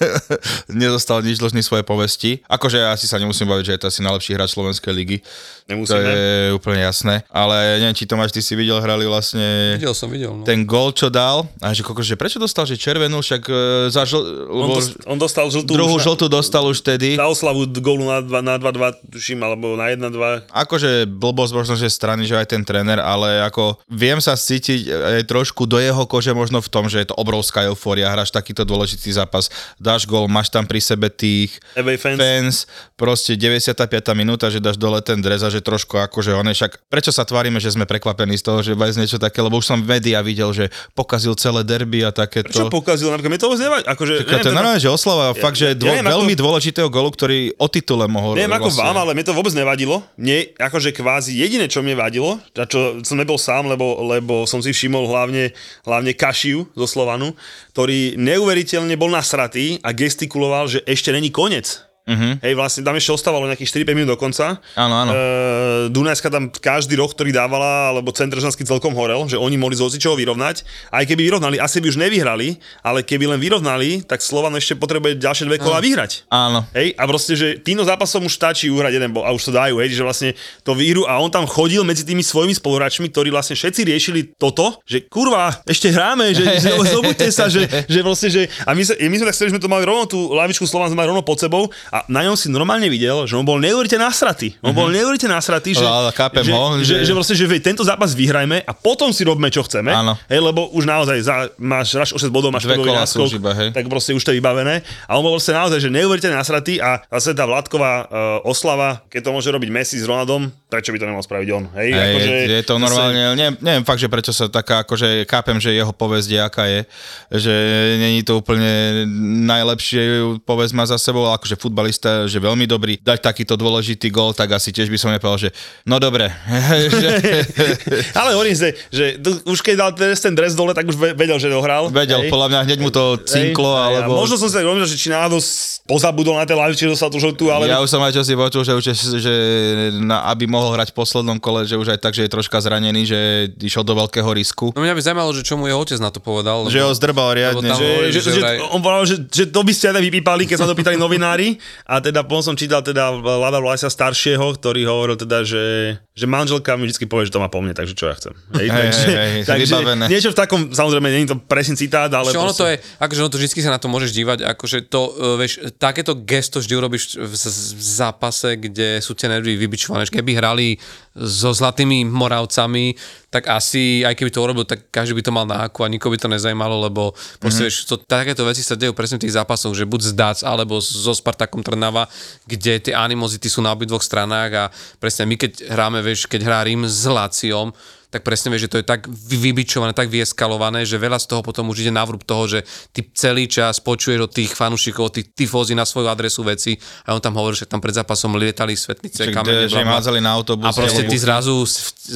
nedostal nič dlžný svoje povesti. Akože asi sa nemusím baviť, že je to asi najlepší hráč Slovenskej ligy. To Nemusíme. je úplne jasné. Ale neviem, či Tomáš, ty si videl, hrali vlastne Videl som, videl. No. ten gol, čo dal. A že, koko, že prečo dostal, že červenú, však e, za žl... On, dos- on dostal žltú druhú už žltú dostal už vtedy. za oslavu gólu na 2 na 2-2, tuším, alebo na 1-2. Akože blbosť možno, že strany, že aj ten tréner, ale ako viem sa cítiť aj trošku do jeho kože možno v tom, že je to obrovská eufória, hráš takýto dôležitý zápas, dáš gol, máš tam pri sebe tých fans. fans, proste 95. minúta, že dáš dole ten dres a že trošku akože one však, prečo sa tvárime, že sme prekvapení z toho, že vajs niečo také, lebo už som v médiá videl, že pokazil celé derby a takéto. Čo pokazil? Napríklad, mne to vôbec nevadí. Akože, Taká, to je neviem, normálne, že oslava, fakt, že dvo, neviem, ako- veľmi dôležitého golu, ktorý o titule mohol Neviem ako vlastne- vám, ale mne to vôbec nevadilo. Mne, akože kvázi jediné, čo mne vadilo, a čo som nebol sám, lebo, lebo som si všimol hlavne, hlavne Kašiu zo Slovanu, ktorý neuveriteľne bol nasratý a gestikuloval, že ešte není koniec. Uh-huh. Hej, vlastne tam ešte ostávalo nejakých 4-5 minút do konca. Áno, áno. E, Dunajska tam každý roh, ktorý dávala, alebo Centržanský celkom horel, že oni mohli z hocičoho vyrovnať. Aj keby vyrovnali, asi by už nevyhrali, ale keby len vyrovnali, tak Slovan ešte potrebuje ďalšie dve kola vyhrať. Áno. Hej, a proste, že týmto zápasom už stačí uhrať jeden bol a už to dajú, hej, že vlastne to výhru a on tam chodil medzi tými svojimi spoluhráčmi, ktorí vlastne všetci riešili toto, že kurva, ešte hráme, že, že zobuďte sa, že, že vlastne, že a my, sa, my sme tak chceli, že sme to mali rovno tú lavičku Slovan sme mali rovno pod sebou a na ňom si normálne videl, že on bol neuveriteľne nasratý. On bol neuveriteľne nasratý, že, Ale chápem že, ho, že, že- že, vlastne, že tento zápas vyhrajme a potom si robme, čo chceme. Áno. Hej, lebo už naozaj za, máš raz o 6 bodov, máš Dve kola náskok, už iba, hej. tak proste už to je vybavené. A on bol proste naozaj, že neuveriteľne nasratý a zase tá Vládková uh, oslava, keď to môže robiť Messi s Ronaldom, prečo by to nemohol spraviť on? Hej, Hej, akože, je to zase- normálne, neviem, neviem fakt, že prečo sa taká, akože chápem, že jeho povesť je, aká je, že není to úplne najlepšie povesť má za sebou, ale akože futbalista, že veľmi dobrý, dať takýto dôležitý gol, tak asi tiež by som nepovedal, že no dobre, že, Ale hovorím, že, že už keď dal ten dres dole, tak už ve- vedel, že dohral. vedel, hej. podľa mňa hneď mu to cinklo, Hej, alebo... Možno som sa rozmýšľal, že či náhodou pozabudol na tej lavičke, že tú žltú, ale... Ja už som aj čo si počul, že, už, že na, aby mohol hrať v poslednom kole, že už aj tak, že je troška zranený, že išiel do veľkého risku. No mňa by zaujímalo, že čo mu jeho otec na to povedal. Že ho zdrbal riadne. že, hovorí, že, že že, vraj- on povedal, že, že to by ste aj vypípali, keď sa to pýtali novinári, A teda potom som čítal teda Lada Vlasa staršieho, ktorý hovoril teda, že, že manželka mi vždy povie, že to má po mne, takže čo ja chcem. Hej, Hej, takže, hej, hej, takže niečo v takom, samozrejme, nie je to presný citát, ale Ale ono to je, akože ono to vždy sa na to môžeš dívať, akože to, uh, vieš, takéto gesto vždy urobíš v, zápase, kde sú tie nervy vybičované. Keby hrali so Zlatými Moravcami, tak asi, aj keby to urobil, tak každý by to mal na haku a nikoho by to nezajímalo, lebo proste, mm-hmm. vieš, to, takéto veci sa dejú presne v tých zápasoch, že buď z Dac, alebo so Spartakom Trnava, kde tie animozity sú na obidvoch stranách a presne my keď hráme, vieš, keď hrá Rím s Láciom, tak presne vieš, že to je tak vy- vybičované, tak vyeskalované, že veľa z toho potom už ide na vrúb toho, že ty celý čas počuješ od tých fanúšikov, od tých tifózy na svoju adresu veci a on tam hovorí, že tam pred zápasom lietali svetnice, Čiže kamene, že im hádzali na autobus. A proste ty zrazu,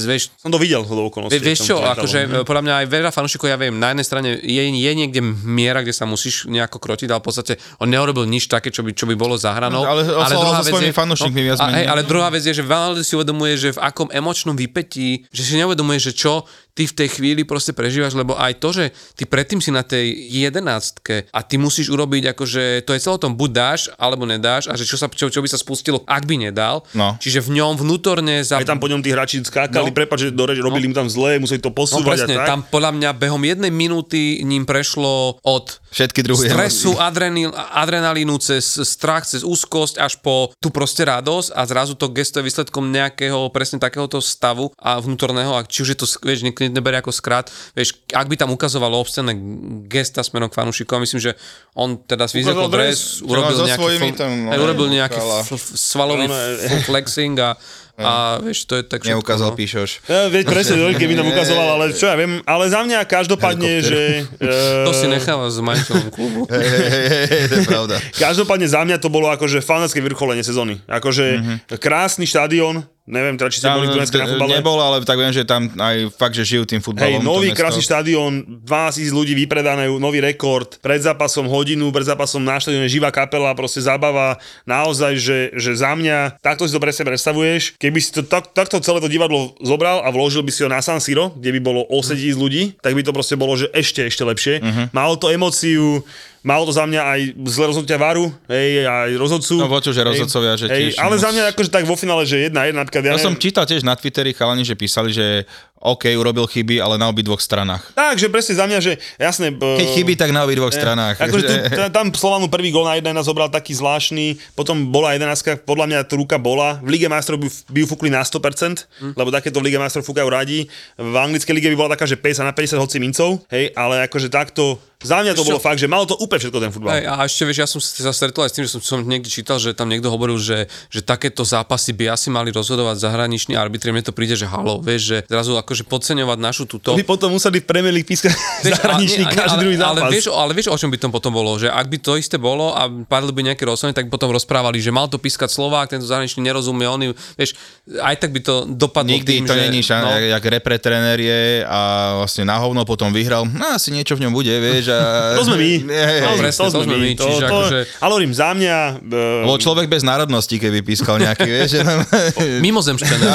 vieš, Som to videl do okolností. Vie, vieš čo, akože podľa mňa aj veľa fanúšikov, ja viem, na jednej strane je, je niekde miera, kde sa musíš nejako krotiť, ale v podstate on neurobil nič také, čo by, čo by bolo za hranou. Ale oslavoval so svojimi fanúšikmi viac a, hej, ale druhá vec je, že veľa ľudí si uvedomuje, že v akom emočnom vypetí, že si neuvedomuje, že čo ty v tej chvíli proste prežívaš, lebo aj to, že ty predtým si na tej jedenáctke a ty musíš urobiť akože, to je celé o tom, buď dáš, alebo nedáš a že čo, sa, čo, čo by sa spustilo, ak by nedal. No. Čiže v ňom vnútorne za... Aj tam po ňom tí hráči skákali, No. no. prepáč, že do reči, robili mu tam zle, museli to No posúvať presne, a tak. tam podľa mňa behom jednej minúty ním prešlo od Všetky druhy stresu, adrenil, adrenalínu cez strach, cez úzkosť až po tú proste radosť a zrazu to gesto je výsledkom nejakého presne takéhoto stavu a vnútorného, a či už je to, vieš, niekto neberie ako skrát, vieš, ak by tam ukazovalo obscené gesta smerom k fanúšikom, myslím, že on teda Ukázal dres, dres, urobil nejaký, svojimi fl- tam, no, aj urobil nejaký ukázala. f- f- svalový No, no, full flexing a, a vieš, to je tak všetko, Neukázal no. Píšoš. Ja, veď presne, keby nám ukazoval, ale čo ja viem, ale za mňa každopádne, že... To si necháva s majiteľom klubu. Hej, hej, hej, hej, to je pravda. Každopádne za mňa to bolo akože fantastické vrcholenie sezóny. Akože Mhm. krásny štadión, neviem teda, či ste boli v Dunajsku na futbale. nebol, ale tak viem, že tam aj fakt, že žijú tým Hej, futbalom. nový to mesto. krásny štadión, 12 tisíc ľudí vypredané, nový rekord, pred zápasom hodinu, pred zápasom na štadióne živá kapela, proste zábava, naozaj, že, že za mňa, takto si to presne predstavuješ, keby si to tak, takto celé to divadlo zobral a vložil by si ho na San Siro, kde by bolo 8 tisíc ľudí, tak by to proste bolo, že ešte, ešte lepšie. Mhm. Malo to emóciu, Malo to za mňa aj zle rozhodnutia varu, hej, aj rozhodcu. No, počuť, že hej, rozhodcovia, že hej, tiež Ale moc- za mňa akože tak vo finále, že jedna, jedna, napríklad ja, Ja som čítal tiež na Twitteri chalani, že písali, že OK, urobil chyby, ale na obidvoch stranách. Tak, že presne za mňa, že jasné... Keď chybí, tak na obidvoch stranách. Akože tu, tam Slovanu prvý gól na 1 zobral taký zvláštny, potom bola 11, podľa mňa tá ruka bola. V Lige majstrov by, by ju fúkli na 100%, Hm. lebo takéto v Lige majstrov fúkajú radi. V anglickej lige by bola taká, že 50 na 50 hoci mincov, hej, ale akože takto, za mňa to Ešte- bolo fakt, že malo to úplne všetko ten futbal. Hej, a ešte vieš, ja som sa stretol aj s tým, že som, som niekde čítal, že tam niekto hovoril, že, že takéto zápasy by asi mali rozhodovať zahraniční arbitri. Mne to príde, že halo, vieš, že zrazu akože podceňovať našu túto... To by potom museli v Premier League pískať zahraničný ale- každý ale, druhý zápas. Ale vieš, ale vieš, o čom by to potom bolo? Že ak by to isté bolo a padli by nejaké rozhodnutie, tak by potom rozprávali, že mal to pískať Slovák, tento zahraničný nerozumie, on vieš, aj tak by to dopadlo Nikdy tým, to že, není šan, no. jak, jak repre tréner je a vlastne na hovno potom vyhral. No asi niečo v ňom bude, vieš. A... To sme my. Hej, To sme- presne, to sme my, To, čiže to, akože- Ale hovorím, za mňa... Uh, Bol človek bez národnosti, keby pískal nejaký, vieš. Mimozemšťané,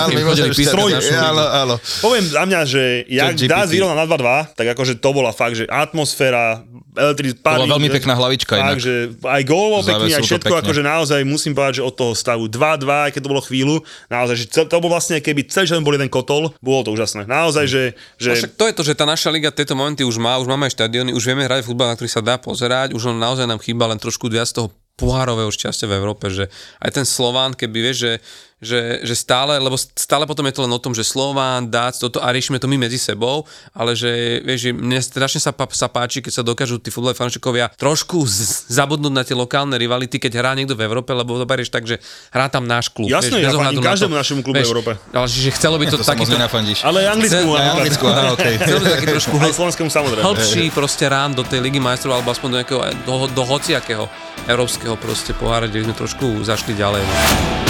Áno, áno. Poviem za mňa, že jak dá vyrovnať na 2-2, tak akože to bola fakt, že atmosféra, elektri, bola veľmi pekná hlavička Tak, inak. že aj gól bol pekný, aj všetko, pekne. akože naozaj musím povedať, že od toho stavu 2-2, aj keď to bolo chvíľu, naozaj, že to bol vlastne, keby celý čas bol jeden kotol, bolo to úžasné. Naozaj, že, že A však to je to, že tá naša liga tieto momenty už má, už máme aj štadióny, už vieme hrať futbal, na ktorý sa dá pozerať, už len naozaj nám chýba len trošku viac toho pohárového šťastia v Európe, že aj ten Slován, keby vieš, že, že, že stále, lebo stále potom je to len o tom, že Slován, Dác, toto a riešime to my medzi sebou, ale že vieš, že mne strašne sa, sa páči, keď sa dokážu tí futbaloví fanúšikovia trošku z, zabudnúť na tie lokálne rivality, keď hrá niekto v Európe, lebo to berieš tak, že hrá tam náš klub. Jasné, ja vieš, fandím na to- každému našemu klubu v Európe. Ale že chcelo by to, To sa moc takýto, ale anglicku, Chcel- by to taký trošku aj slovenskému samozrejme. hĺbší proste rán do tej ligy majstrov alebo aspoň do nejakého, do, do hociakého európskeho proste pohára, kde sme trošku zašli ďalej. No.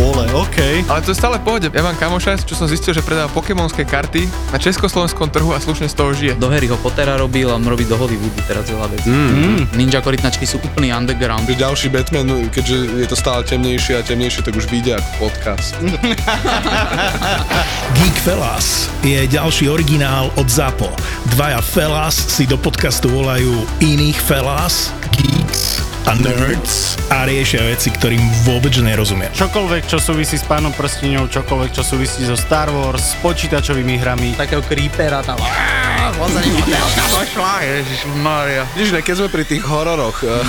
Vole, okej. Ale to je stále v pohode. Ja mám kamoša, čo som zistil, že predáva pokémonské karty na československom trhu a slušne z toho žije. Do Harryho Pottera robil a robí do Hollywoodu teraz veľa vecí. Mm. Ninja korytnačky sú úplný underground. Že ďalší Batman, keďže je to stále temnejšie a temnejšie, tak už vyjde ako podcast. Geek Fellas je ďalší originál od ZAPO. Dvaja Fellas si do podcastu volajú iných Fellas, Geeks a Nerds a riešia veci, ktorým vôbec nerozumia. Čokoľvek, čo súvisí s pánom prstiňou, čokoľvek, čo súvisí so Star Wars, s počítačovými hrami. Takého creepera tam. Vidíš, ne, keď sme pri tých hororoch, eh,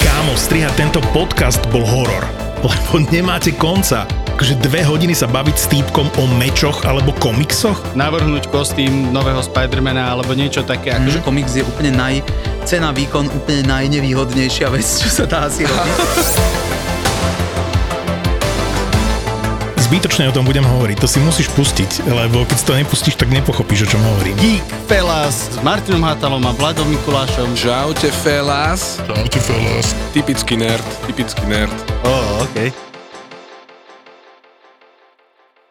Kámo, strihať tento podcast bol horor, lebo nemáte konca. Akože dve hodiny sa baviť s týpkom o mečoch alebo komiksoch? Navrhnúť kostým nového Spidermana alebo niečo také. Akože Akože komiks je úplne naj... Cena, výkon úplne najnevýhodnejšia vec, čo sa dá asi robiť. Zbytočne o tom budem hovoriť, to si musíš pustiť, lebo keď si to nepustíš, tak nepochopíš, o čom hovorím. Geek Fellas s Martinom Hatalom a Vladom Mikulášom. Čaute, fellas. Čaute, fellas. Typický nerd, typický nerd. Ó, oh, okej. Okay.